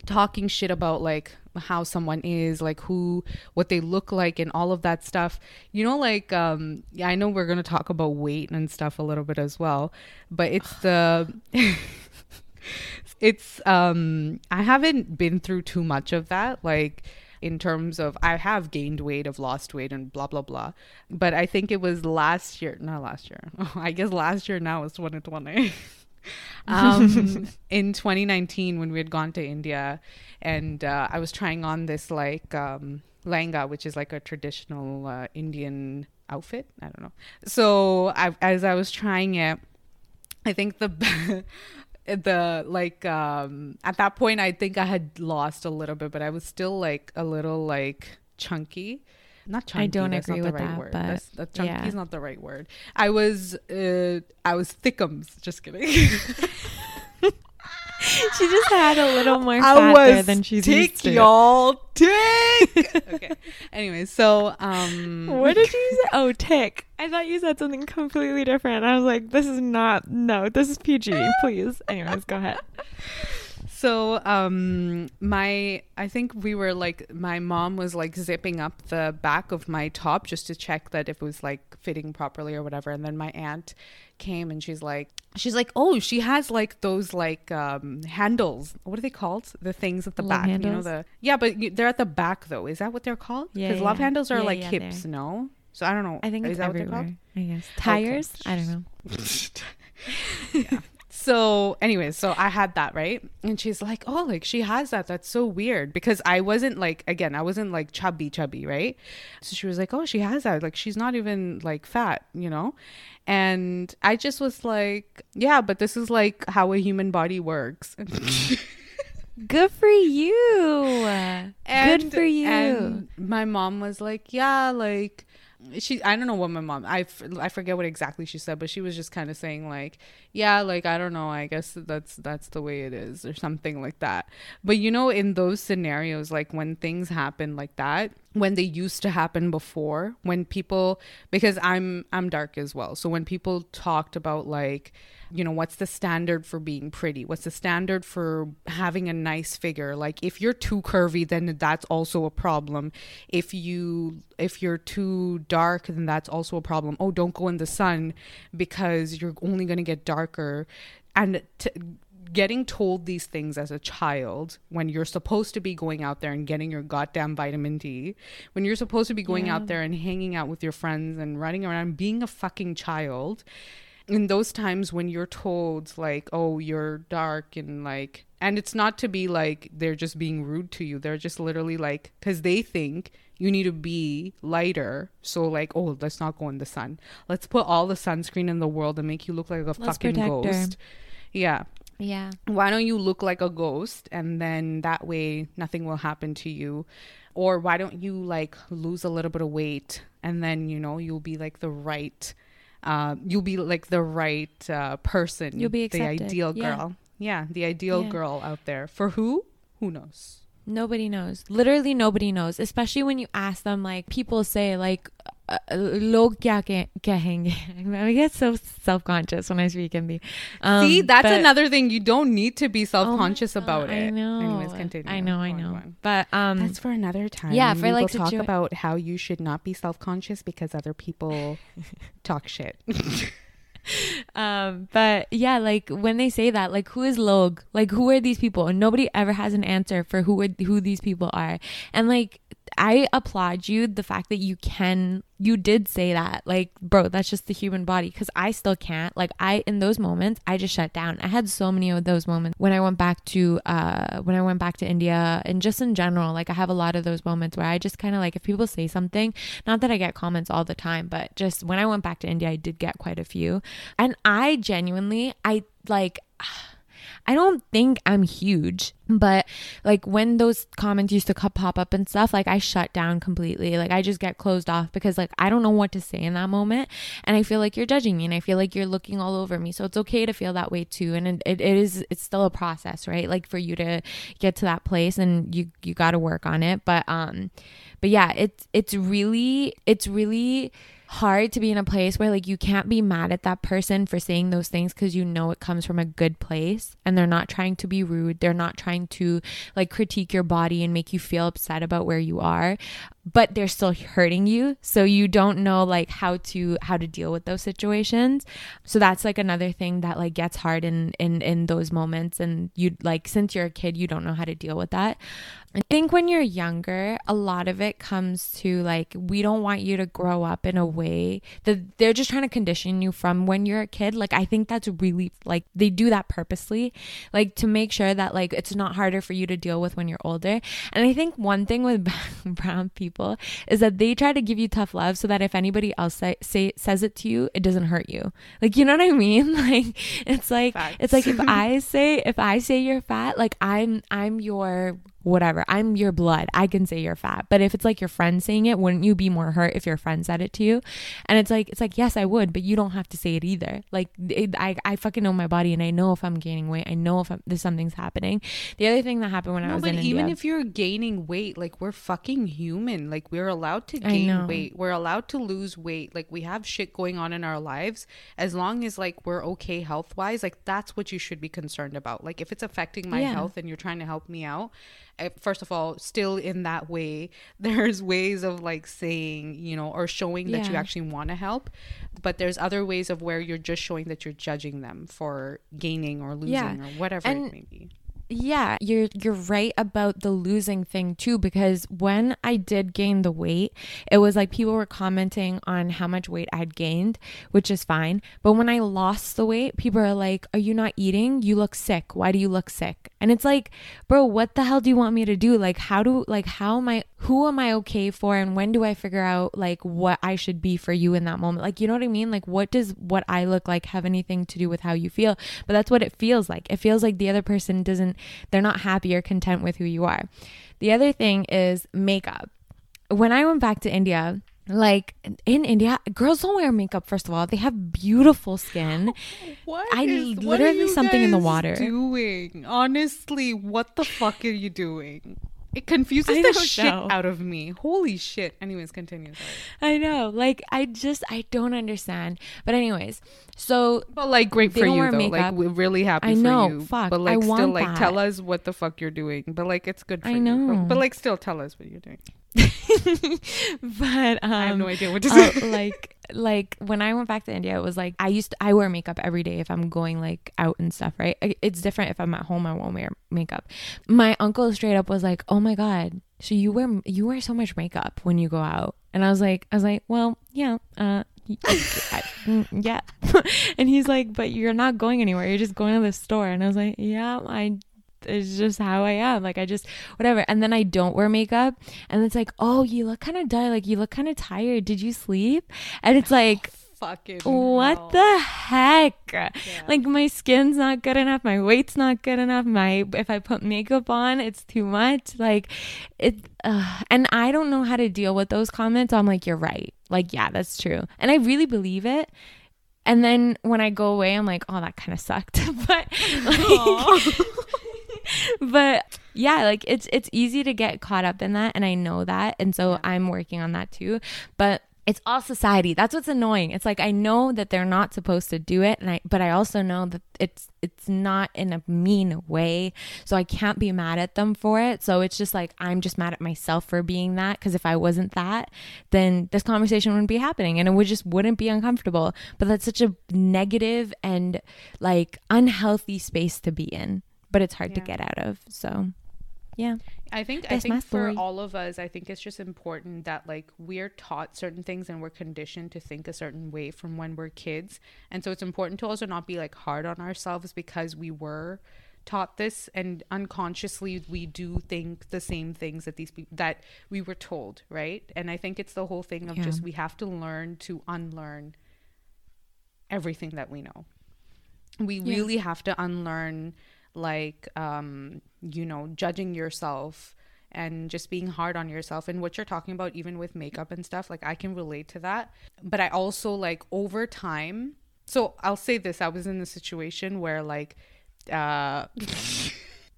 talking shit about like how someone is like who what they look like and all of that stuff you know like um yeah i know we're going to talk about weight and stuff a little bit as well but it's the it's um i haven't been through too much of that like in terms of i have gained weight i've lost weight and blah blah blah. But i think it was last year not last year. I guess last year now is 2020 um in 2019 when we had gone to india and uh, i was trying on this like um langa which is like a traditional uh, indian outfit. I don't know. So I, as i was trying it I think the the like um at that point I think I had lost a little bit, but I was still like a little like chunky. Not chunky. I don't that's agree with right that, word. but That's, that chunky yeah. is not the right word. I was uh I was thickums. Just kidding. she just had a little more I was than she's thick, used to. y'all. Tick. okay. Anyway, so um What did you say? Oh, tick. I thought you said something completely different. I was like, this is not, no, this is PG, please. Anyways, go ahead. So, um, my, I think we were like, my mom was like zipping up the back of my top just to check that if it was like fitting properly or whatever. And then my aunt came and she's like, she's like, oh, she has like those like um handles. What are they called? The things at the Love back. You know handles? the yeah, but you, they're at the back though. Is that what they're called? Yeah, Because love handles are Yeah, like yeah, hips. No, so I don't know. I think is it's that what they're called? everywhere. I guess. Tires? I don't know. yeah. So, anyways, so I had that, right? And she's like, oh, like she has that. That's so weird because I wasn't like, again, I wasn't like chubby, chubby, right? So she was like, oh, she has that. Like she's not even like fat, you know? And I just was like, yeah, but this is like how a human body works. Good for you. Good for you. And my mom was like, yeah, like she I don't know what my mom I, f- I forget what exactly she said, but she was just kind of saying like, yeah, like I don't know, I guess that's that's the way it is or something like that. But you know in those scenarios like when things happen like that, when they used to happen before, when people because I'm I'm dark as well. So when people talked about like you know what's the standard for being pretty? What's the standard for having a nice figure? Like if you're too curvy then that's also a problem. If you if you're too dark then that's also a problem. Oh don't go in the sun because you're only going to get darker. And getting told these things as a child when you're supposed to be going out there and getting your goddamn vitamin D, when you're supposed to be going Yeah. out there and hanging out with your friends and running around being a fucking child, in those times when you're told like oh you're dark and like and it's not to be like they're just being rude to you. They're just literally like because they think you need to be lighter. So like oh let's not go in the sun. Let's put all the sunscreen in the world and make you look like a fucking protect her. ghost. Yeah Yeah. why don't you look like a ghost and then that way nothing will happen to you or why don't you like lose a little bit of weight and then you know you'll be like the right uh, you'll be like the right uh, person You'll be the accepted. ideal Yeah. girl yeah the ideal Yeah. girl out there for who who knows Nobody knows. Literally nobody knows. Especially when you ask them like people say like uh, log kya ke- kahenge. I get so self-conscious when I speak Hindi. Um, See, that's but- another thing. You don't need to be Oh self-conscious God, about it. I know. Anyways, continue. I know, I know. on. But um That's for another time. yeah, and for, we like, will talk situa- about how you should not be self-conscious because other people talk shit. um but yeah like when they say that like who is log like who are these people? And nobody ever has an answer for who would who these people are. And like i applaud you the fact that you can you did say that. Like bro that's just the human body. Because i still can't. Like i in those moments i just shut down. I had so many of those moments when i went back to uh when i went back to india and just in general like i have a lot of those moments where i just kind of like if people say something not that i get comments all the time but just when i went back to india i did get quite a few. And I genuinely, I like, I don't think I'm huge, but like when those comments used to pop up and stuff, like I shut down completely. Like I just get closed off because like I don't know what to say in that moment. And I feel like you're judging me and I feel like you're looking all over me. So it's okay to feel that way too. And it, it, is, it's still a process, right? Like for you to get to that place and you, you got to work on it. But, um, but yeah, it's, it's really, it's really, hard to be in a place where like you can't be mad at that person for saying those things because you know it comes from a good place and they're not trying to be rude. They're not trying to like critique your body and make you feel upset about where you are but they're still hurting you so you don't know like how to how to deal with those situations so that's like another thing that like gets hard in in in those moments and you like since you're a kid you don't know how to deal with that I think when you're younger, a lot of it comes to like, we don't want you to grow up in a way that they're just trying to condition you from when you're a kid. Like, I think that's really like they do that purposely, like to make sure that like it's not harder for you to deal with when you're older. And I think one thing with brown people is that they try to give you tough love so that if anybody else say, say says it to you, it doesn't hurt you. Like, you know what I mean? Like, it's like, Facts. it's like if I say, if I say you're fat, like I'm, I'm your whatever. I'm your blood. I can say you're fat. But if it's like your friend saying it, wouldn't you be more hurt if your friend said it to you? And it's like it's like yes, I would, but you don't have to say it either. Like it, I I fucking know my body and I know if I'm gaining weight. I know if I'm, there's something's happening. The other thing that happened when I was but in even India, if you're gaining weight, like we're fucking human. Like we're allowed to gain weight. We're allowed to lose weight. Like we have shit going on in our lives. As long as like we're okay health wise, like that's what you should be concerned about. Like if it's affecting my Yeah. health and you're trying to help me out, first of all, still in that way, there's ways of like saying, you know, or showing that you actually want to help. But there's other ways of where you're just showing that you're judging them for gaining or losing Yeah. or whatever And- it may be. Yeah, you're you're right about the losing thing too because when I did gain the weight, it was like people were commenting on how much weight I'd gained, which is fine. But when I lost the weight, people are like, "Are you not eating? You look sick. Why do you look sick?" And it's like, "Bro, what the hell do you want me to do? Like how do like how am I who am I okay for and when do I figure out like what I should be for you in that moment? Like, you know what I mean? Like what does what I look like have anything to do with how you feel? But that's what it feels like. It feels like the other person doesn't they're not happy or content with who you are. The other thing is makeup. When I went back to India, like in India, girls don't wear makeup. First of all, they have beautiful skin. What I is- what literally you something in the water. Doing honestly, what the fuck are you doing? It confuses I the shit know. out of me. Holy shit. Anyways, continue. Sorry. I know, like I just I don't understand. But anyways, so But like, great for you though. makeup. Like, we're really happy I for know, you. fuck, But I like, still, want like, that. tell us what the fuck you're doing. But like, it's good for I you. But- know. But, like, still tell us what you're doing. but um I have no idea what to say. uh, like like when I went back to India, it was like I used to, I wear makeup every day if I'm going like out and stuff, right? It's different if I'm at home. I won't wear makeup. My uncle straight up was like, "Oh my god, so you wear you wear so much makeup when you go out?" And I was like, I was like, "Well, yeah, uh." mm, yeah and he's like but you're not going anywhere you're just going to the store and i was like yeah i it's just how I am. Like I just whatever. And then I don't wear makeup and it's like, "Oh, you look kind of dry. Like you look kind of tired. Did you sleep?" And it's like, Fucking "What hell. the heck?" Like my skin's not good enough. My weight's not good enough. My if I put makeup on, it's too much. Like it uh, and I don't know how to deal with those comments. I'm like, "You're right." Like, yeah, that's true. And I really believe it. And then when I go away, I'm like, "Oh, that kind of sucked." but like, but yeah, like it's it's easy to get caught up in that and I know that. And so Yeah. I'm working on that too. But it's all society. That's what's annoying. It's like I know that they're not supposed to do it and I but I also know that it's it's not in a mean way. So I can't be mad at them for it. So it's just like I'm just mad at myself for being that because if I wasn't that, then this conversation wouldn't be happening and it would just wouldn't be uncomfortable. But that's such a negative and like unhealthy space to be in. But it's hard to get out of. So yeah. I think I That's my think for all of us, I think it's just important that like we're taught certain things and we're conditioned to think a certain way from when we're kids. And so it's important to also not be like hard on ourselves because we were taught this and unconsciously we do think the same things that these people that we were told, right? And I think it's the whole thing of Yeah. just we have to learn to unlearn everything that we know. We Yeah. really have to unlearn like um you know judging yourself and just being hard on yourself and what you're talking about even with makeup and stuff like I can relate to that but I also like over time so I'll say this I was in a situation where like uh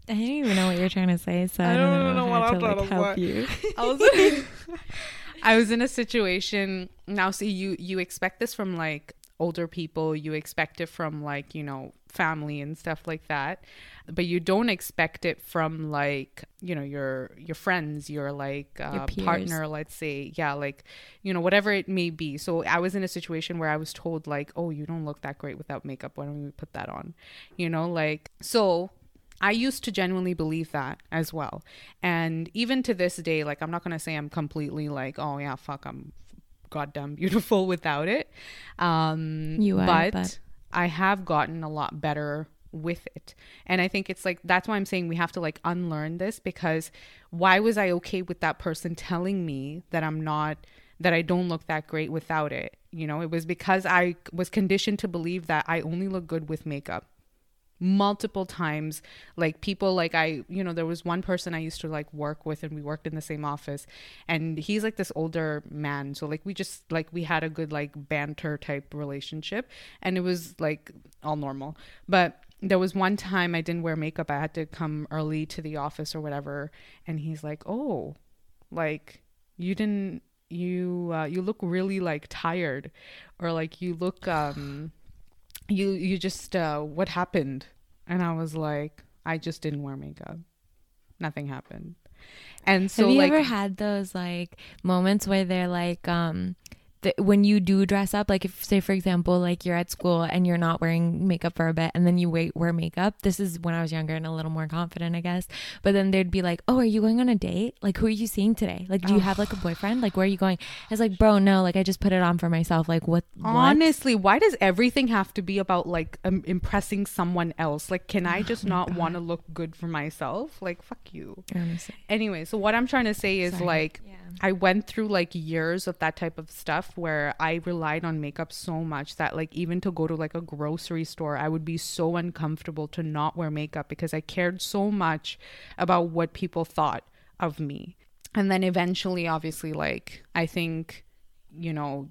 I didn't even know what you're trying to say, so I, I don't, don't know, know how what to I'm like trying to help say. you. I was I was in a situation now see you you expect this from like older people you expect it from like you know family and stuff like that but you don't expect it from like you know your your friends your like uh, peers. partner let's say yeah like you know whatever it may be so i was in a situation where i was told like oh you don't look that great without makeup why don't we put that on you know like so I used to genuinely believe that as well. And even to this day, like, I'm not going to say I'm completely like, oh, yeah, fuck, I'm goddamn beautiful without it. Um, You are, but, but- I have gotten a lot better with it. And I think it's like, that's why I'm saying we have to like unlearn this because why was I okay with that person telling me that I'm not, that I don't look that great without it? You know, it was because I was conditioned to believe that I only look good with makeup multiple times. Like people like i you know there was one person i used to like work with and we worked in the same office. And he's like this older man. So like we just like we had a good like banter type relationship. And it was like all normal. But there was one time i didn't wear makeup. I had to come early to the office or whatever. And he's like oh like you didn't you uh, you look really like tired. Or like you look um you you just uh what happened? And i was like i just didn't wear makeup. Nothing happened. And so Have you like ever had those like moments where they're like, um, th- when you do dress up, like if say for example, like you're at school and you're not wearing makeup for a bit, and then you wait wear makeup. This is when I was younger and a little more confident, I guess. But then they'd be like, "Oh, are you going on a date? Like, who are you seeing today? Like, do you have like a boyfriend? Like, where are you going?" It's like, bro, no. Like, I just put it on for myself. Like, what? what? honestly why does everything have to be about like um, impressing someone else like can i just not want to look good for myself like fuck you Honestly. anyway so what i'm trying to say is Sorry. like Yeah. I went through like years of that type of stuff where i relied on makeup so much that like even to go to like a grocery store i would be so uncomfortable to not wear makeup because i cared so much about what people thought of me and then eventually obviously like i think you know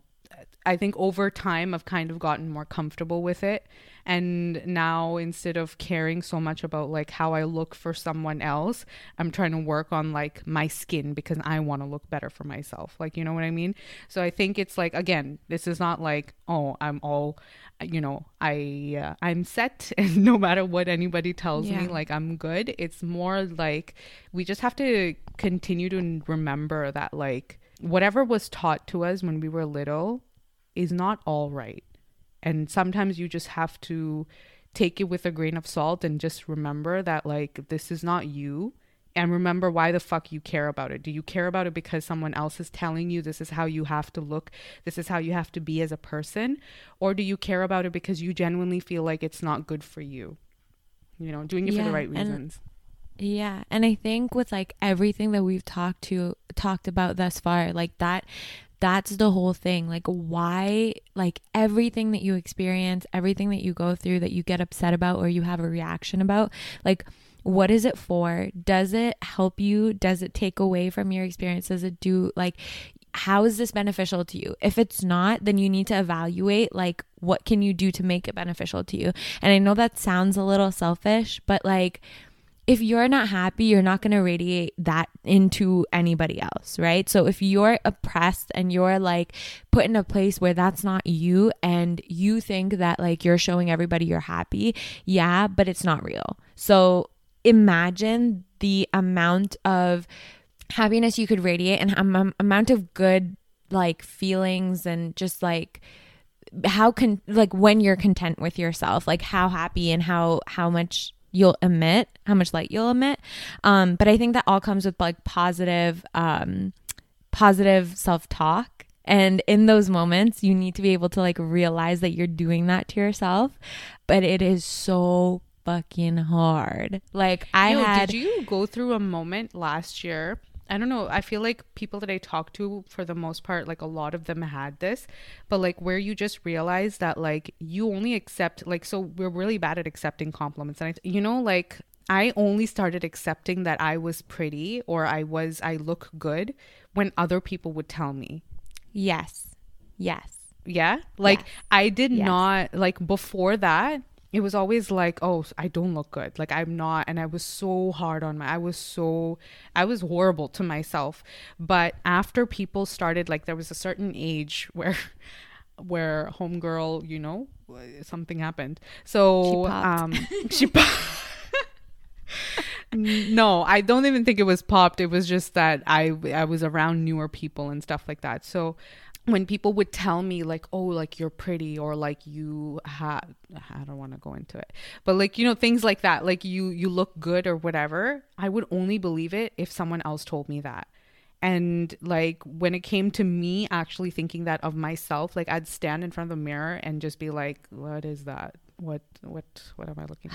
I think over time I've kind of gotten more comfortable with it. And now instead of caring so much about like how I look for someone else, I'm trying to work on like my skin because I want to look better for myself. Like, you know what I mean? So I think it's like again, this is not like, oh, I'm all you know, I uh, I'm set and no matter what anybody tells me like I'm good. It's more like we just have to continue to remember that like whatever was taught to us when we were little is not all right. And sometimes you just have to take it with a grain of salt and just remember that, like, this is not you. And remember why the fuck you care about it. Do you care about it because someone else is telling you this is how you have to look, this is how you have to be as a person? Or do you care about it because you genuinely feel like it's not good for you? You know, doing it for the Yeah, right and- reasons. Yeah, and I think with like everything that we've talked to talked about thus far, like that that's the whole thing. Like why like everything that you experience, everything that you go through that you get upset about or you have a reaction about, like what is it for? Does it help you? Does it take away from your experience? Does it do like how is this beneficial to you? If it's not, then you need to evaluate like what can you do to make it beneficial to you. And I know that sounds a little selfish, but like if you're not happy, you're not going to radiate that into anybody else, right? So if you're oppressed and you're like put in a place where that's not you and you think that like you're showing everybody you're happy, yeah, but it's not real. So imagine the amount of happiness you could radiate and um, amount of good like feelings and just like how can like when you're content with yourself like how happy and how how much you'll emit how much light you'll emit. Um but i think that all comes with like positive um positive self-talk. And in those moments you need to be able to like realize that you're doing that to yourself. But it is so fucking hard. Like i Yo, had did you go through a moment last year I don't know. I feel like people that I talk to, for the most part, like a lot of them had this, but like where you just realize that like you only accept, like, so we're really bad at accepting compliments. And I, you know, like I only started accepting that I was pretty or I was, I look good when other people would tell me. yes yes Yeah. Like Yes. I did Yes. not, like before that, it was always like, oh, I don't look good. Like I'm not. And I was so hard on my, I was so, I was horrible to myself. But after people started, like there was a certain age where, where homegirl, you know, something happened. So, She popped. um, she popped. no, I don't even think it was popped. It was just that I I was around newer people and stuff like that. So when people would tell me like, "Oh, like you're pretty," or like you have, I don't want to go into it, but like you know things like that, like you you look good or whatever, I would only believe it if someone else told me that. And like when it came to me actually thinking that of myself, like I'd stand in front of the mirror and just be like, "What is that? What what what am I looking at?"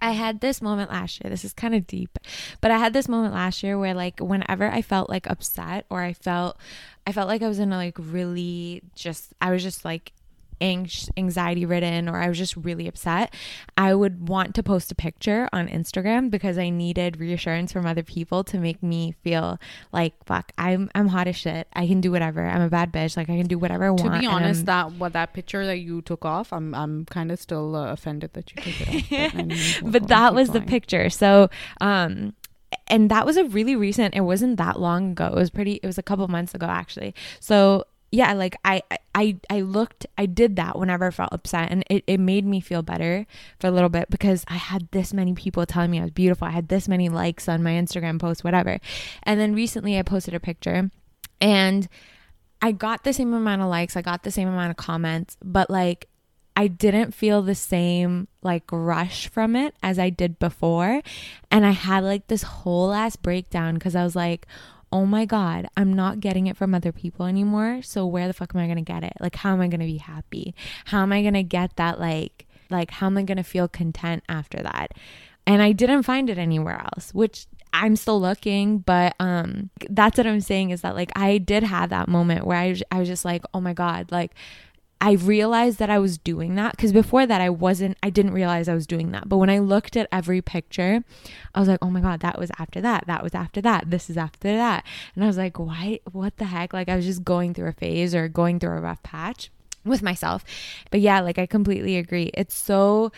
I had this moment last year. This is kind of deep, but I had this moment last year where, like, whenever I felt like upset or I felt, I felt like I was in a like really just, I was just like anxiety ridden or I was just really upset, I would want to post a picture on Instagram because I needed reassurance from other people to make me feel like fuck, I'm I'm hot as shit. I can do whatever. I'm a bad bitch. Like I can do whatever I want. To be honest, that what that picture that you took off, I'm I'm kind of still uh, offended that you took it off. But, but that was the picture. So, um, and that was a really recent. It wasn't that long ago. It was pretty. It was a couple months ago actually. So yeah, like I I I looked. I did that whenever I felt upset, and it it made me feel better for a little bit because I had this many people telling me I was beautiful. I had this many likes on my Instagram post, whatever. And then recently, I posted a picture, and I got the same amount of likes. I got the same amount of comments, but like I didn't feel the same like rush from it as I did before. And I had like this whole ass breakdown because I was like, oh my God, I'm not getting it from other people anymore. So where the fuck am I going to get it? Like, how am I going to be happy? How am I going to get that? Like, like, how am I going to feel content after that? And I didn't find it anywhere else, which I'm still looking, but um that's what I'm saying is that like I did have that moment where I, I was just like, oh my God, like I realized that I was doing that because before that I wasn't I didn't realize I was doing that. But when I looked at every picture, I was like, "Oh my god, that was after that. That was after that. This is after that." And I was like, "Why what the heck?" Like I was just going through a phase or going through a rough patch with myself. But yeah, like I completely agree. It's so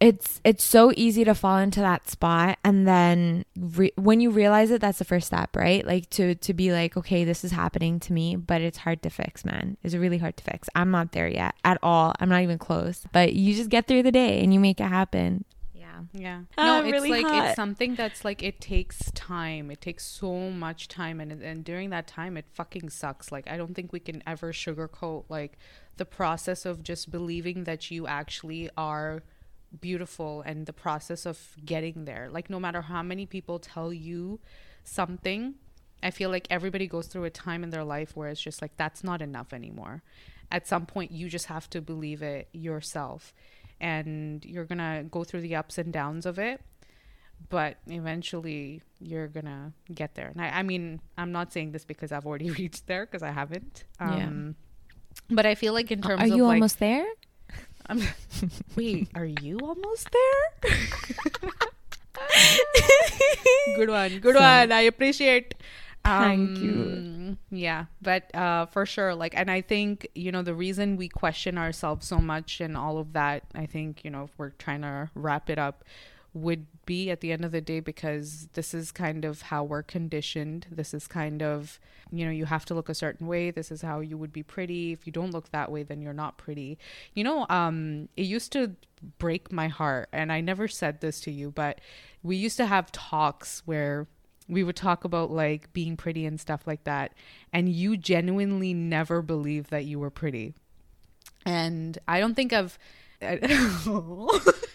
it's it's so easy to fall into that spot and then re- when you realize it that's the first step right like to to be like okay this is happening to me but it's hard to fix man it's really hard to fix i'm not there yet at all i'm not even close but you just get through the day and you make it happen yeah Yeah. Ah, No, it's really like hot. it's something that's like it takes time. It takes so much time and and during that time it fucking sucks. Like I don't think we can ever sugarcoat like the process of just believing that you actually are beautiful and the process of getting there. Like no matter how many people tell you something, I feel like everybody goes through a time in their life where it's just like that's not enough anymore. At some point you just have to believe it yourself and you're going to go through the ups and downs of it. But eventually you're going to get there. And I, I mean, I'm not saying this because I've already reached there because I haven't. Yeah. Um, But I feel like in terms are of Are you like, almost there I'm, wait, are you almost there? good one, good So- one. I appreciate. Thank you. Um, Yeah, but uh, for sure, like, and I think you know the reason we question ourselves so much and all of that. I think you know if we're trying to wrap it up, would be at the end of the day because this is kind of how we're conditioned. This is kind of, you know, you have to look a certain way. This is how you would be pretty. If you don't look that way, then you're not pretty. You know, um, it used to break my heart, and I never said this to you, but we used to have talks where we would talk about like being pretty and stuff like that, and you genuinely never believed that you were pretty. And I don't think I've.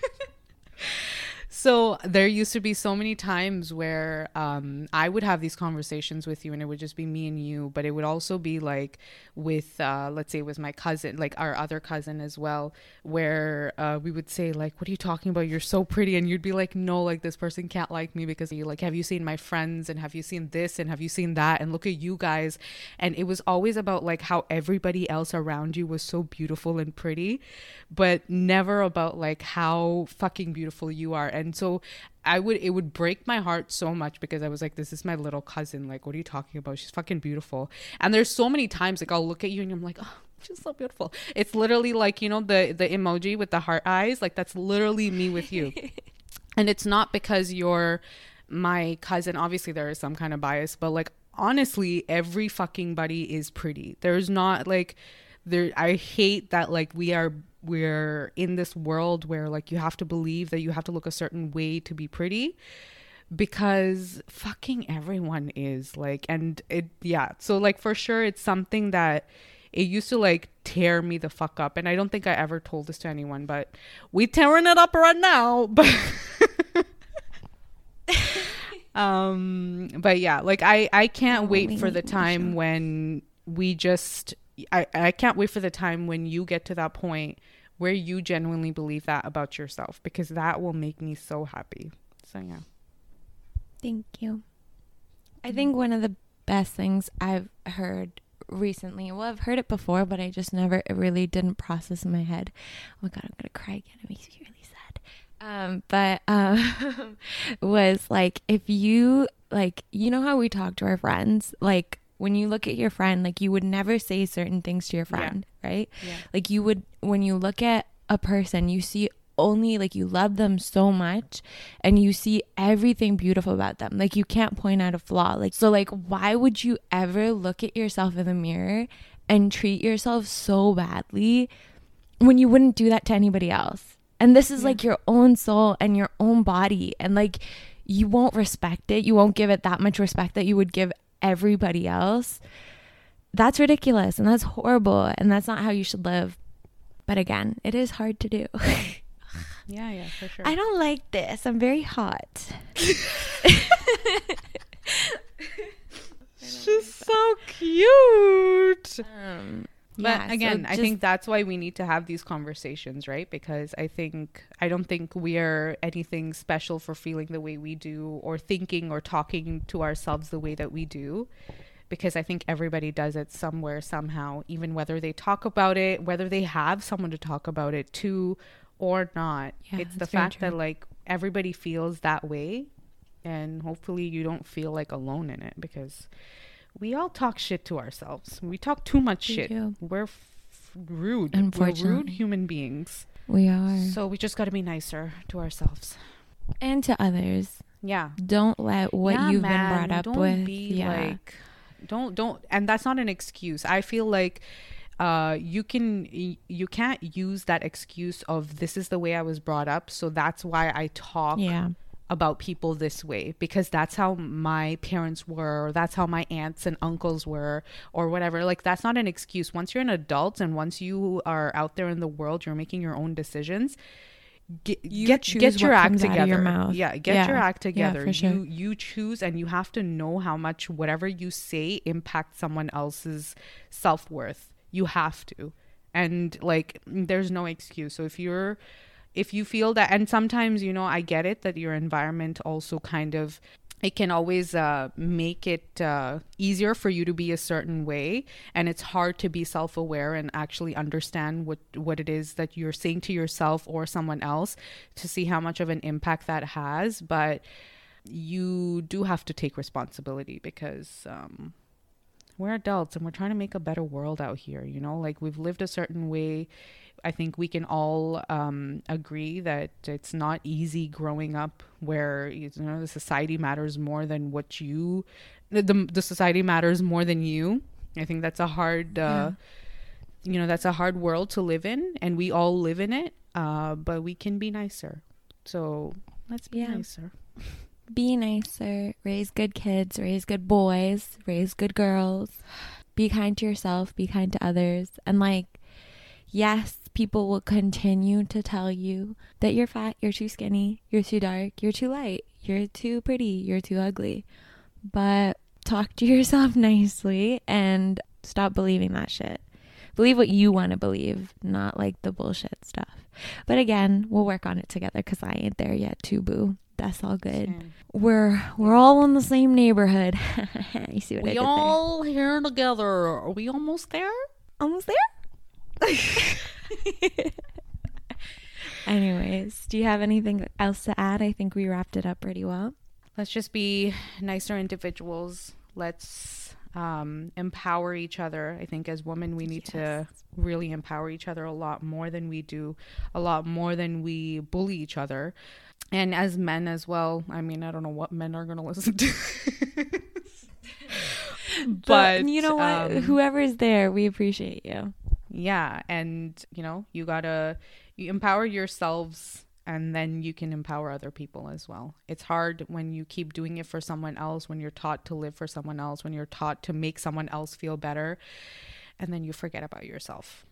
So there used to be so many times where um, I would have these conversations with you, and it would just be me and you. But it would also be like with, uh, let's say, it was my cousin, like our other cousin as well, where uh, we would say like, "What are you talking about? You're so pretty," and you'd be like, "No, like this person can't like me because you like, have you seen my friends? And have you seen this? And have you seen that? And look at you guys." And it was always about like how everybody else around you was so beautiful and pretty, but never about like how fucking beautiful you are. And so I would it would break my heart so much because I was like, this is my little cousin. Like, what are you talking about? She's fucking beautiful. And there's so many times like I'll look at you and I'm like, oh, she's so beautiful. It's literally like you know the the emoji with the heart eyes. Like that's literally me with you. and it's not because you're my cousin. Obviously, there is some kind of bias, but like honestly, every fucking buddy is pretty. There's not like there. I hate that like we are we're in this world where like you have to believe that you have to look a certain way to be pretty because fucking everyone is like and it yeah. So like for sure it's something that it used to like tear me the fuck up and i don't think i ever told this to anyone but we tearing it up right now but um but yeah like i i can't wait for the time when we just I, I can't wait for the time when you get to that point where you genuinely believe that about yourself because that will make me so happy. So, yeah. Thank you. I think one of the best things I've heard recently, well, I've heard it before, but I just never, it really didn't process in my head. Oh my God, I'm going to cry again. It makes me really sad. Um, but um, was like, if you, like, you know how we talk to our friends? Like, when you look at your friend, like you would never say certain things to your friend, yeah. right? Yeah. Like you would, when you look at a person, you see only like you love them so much and you see everything beautiful about them. Like you can't point out a flaw. Like, so, like, why would you ever look at yourself in the mirror and treat yourself so badly when you wouldn't do that to anybody else? And this is yeah. like your own soul and your own body. And like, you won't respect it. You won't give it that much respect that you would give everybody else, that's ridiculous and that's horrible and that's not how you should live. But again, it is hard to do. yeah, yeah, for sure. I don't like this. I'm very hot. She's so cute. Um, but yeah, again, so I think that's why we need to have these conversations, right? Because I think I don't think we are anything special for feeling the way we do or thinking or talking to ourselves the way that we do. Because I think everybody does it somewhere, somehow, even whether they talk about it, whether they have someone to talk about it to or not. Yeah, it's the fact true. that like everybody feels that way. And hopefully you don't feel like alone in it because we all talk shit to ourselves. We talk too much we shit. Do. We're f- rude. Unfortunately. We're rude human beings. We are. So we just got to be nicer to ourselves and to others. Yeah. Don't let what yeah, you've man, been brought up don't with. Be yeah. like, don't don't, and that's not an excuse. I feel like uh, you can you can't use that excuse of this is the way I was brought up, so that's why I talk yeah about people this way because that's how my parents were or that's how my aunts and uncles were or whatever. Like that's not an excuse. Once you're an adult and once you are out there in the world you're making your own decisions get you get, get your act together. your yeah get yeah. your act together. yeah, sure. you you choose and you have to know how much whatever you say impacts someone else's self-worth. You have to. And like there's no excuse. So if you're if you feel that and sometimes you know i get it that your environment also kind of it can always uh, make it uh, easier for you to be a certain way. And it's hard to be self-aware and actually understand what what it is that you're saying to yourself or someone else to see how much of an impact that has. But you do have to take responsibility because um, we're adults and we're trying to make a better world out here you know? Like we've lived a certain way I think we can all um, agree that it's not easy growing up where you know the society matters more than what you the the society matters more than you. I think that's a hard uh, you know that's a hard world to live in, and we all live in it. Uh, but we can be nicer. So let's be Yeah. nicer. Be nicer, raise good kids, raise good boys, raise good girls. Be kind to yourself, be kind to others. And like, yes, people will continue to tell you that you're fat, you're too skinny, you're too dark, you're too light, you're too pretty, you're too ugly. But talk to yourself nicely and stop believing that shit. Believe what you want to believe, not like the bullshit stuff. But again, we'll work on it together because I ain't there yet, too, boo. That's all good. We're we're all in the same neighborhood. you see what I we did all here together. Are we almost there? there? Almost there. Anyways, do you have anything else to add? I think we wrapped it up pretty well. Let's just be nicer individuals. Let's um, empower each other. I think as women, we need to really empower each other a lot more than we do, a lot more than we bully each other. And as men as well. I mean, I don't know what men are going to listen to. But, you know what? um, Whoever's there, we appreciate you. Yeah and you know you gotta you empower yourselves and then you can empower other people as well it's hard when you keep doing it for someone else when you're taught to live for someone else when you're taught to make someone else feel better and then you forget about yourself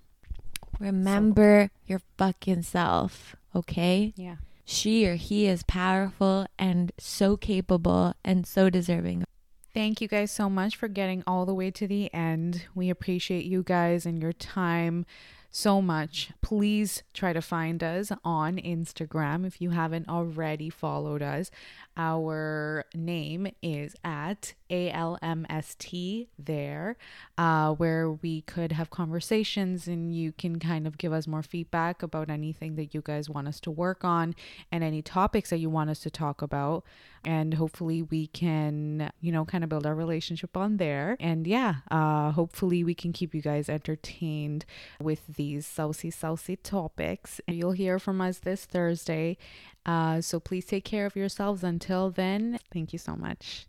Remember your fucking self, okay? yeah She or he is powerful and so capable and so deserving. Thank you guys so much for getting all the way to the end. We appreciate you guys and your time so much. Please try to find us on Instagram if you haven't already followed us. Our name is at ALMST there, uh, where we could have conversations and you can kind of give us more feedback about anything that you guys want us to work on and any topics that you want us to talk about. And hopefully we can, you know, kind of build our relationship on there. And yeah, uh, hopefully we can keep you guys entertained with these saucy, saucy topics. You'll hear from us this Thursday. Uh, so please take care of yourselves. Until then, thank you so much.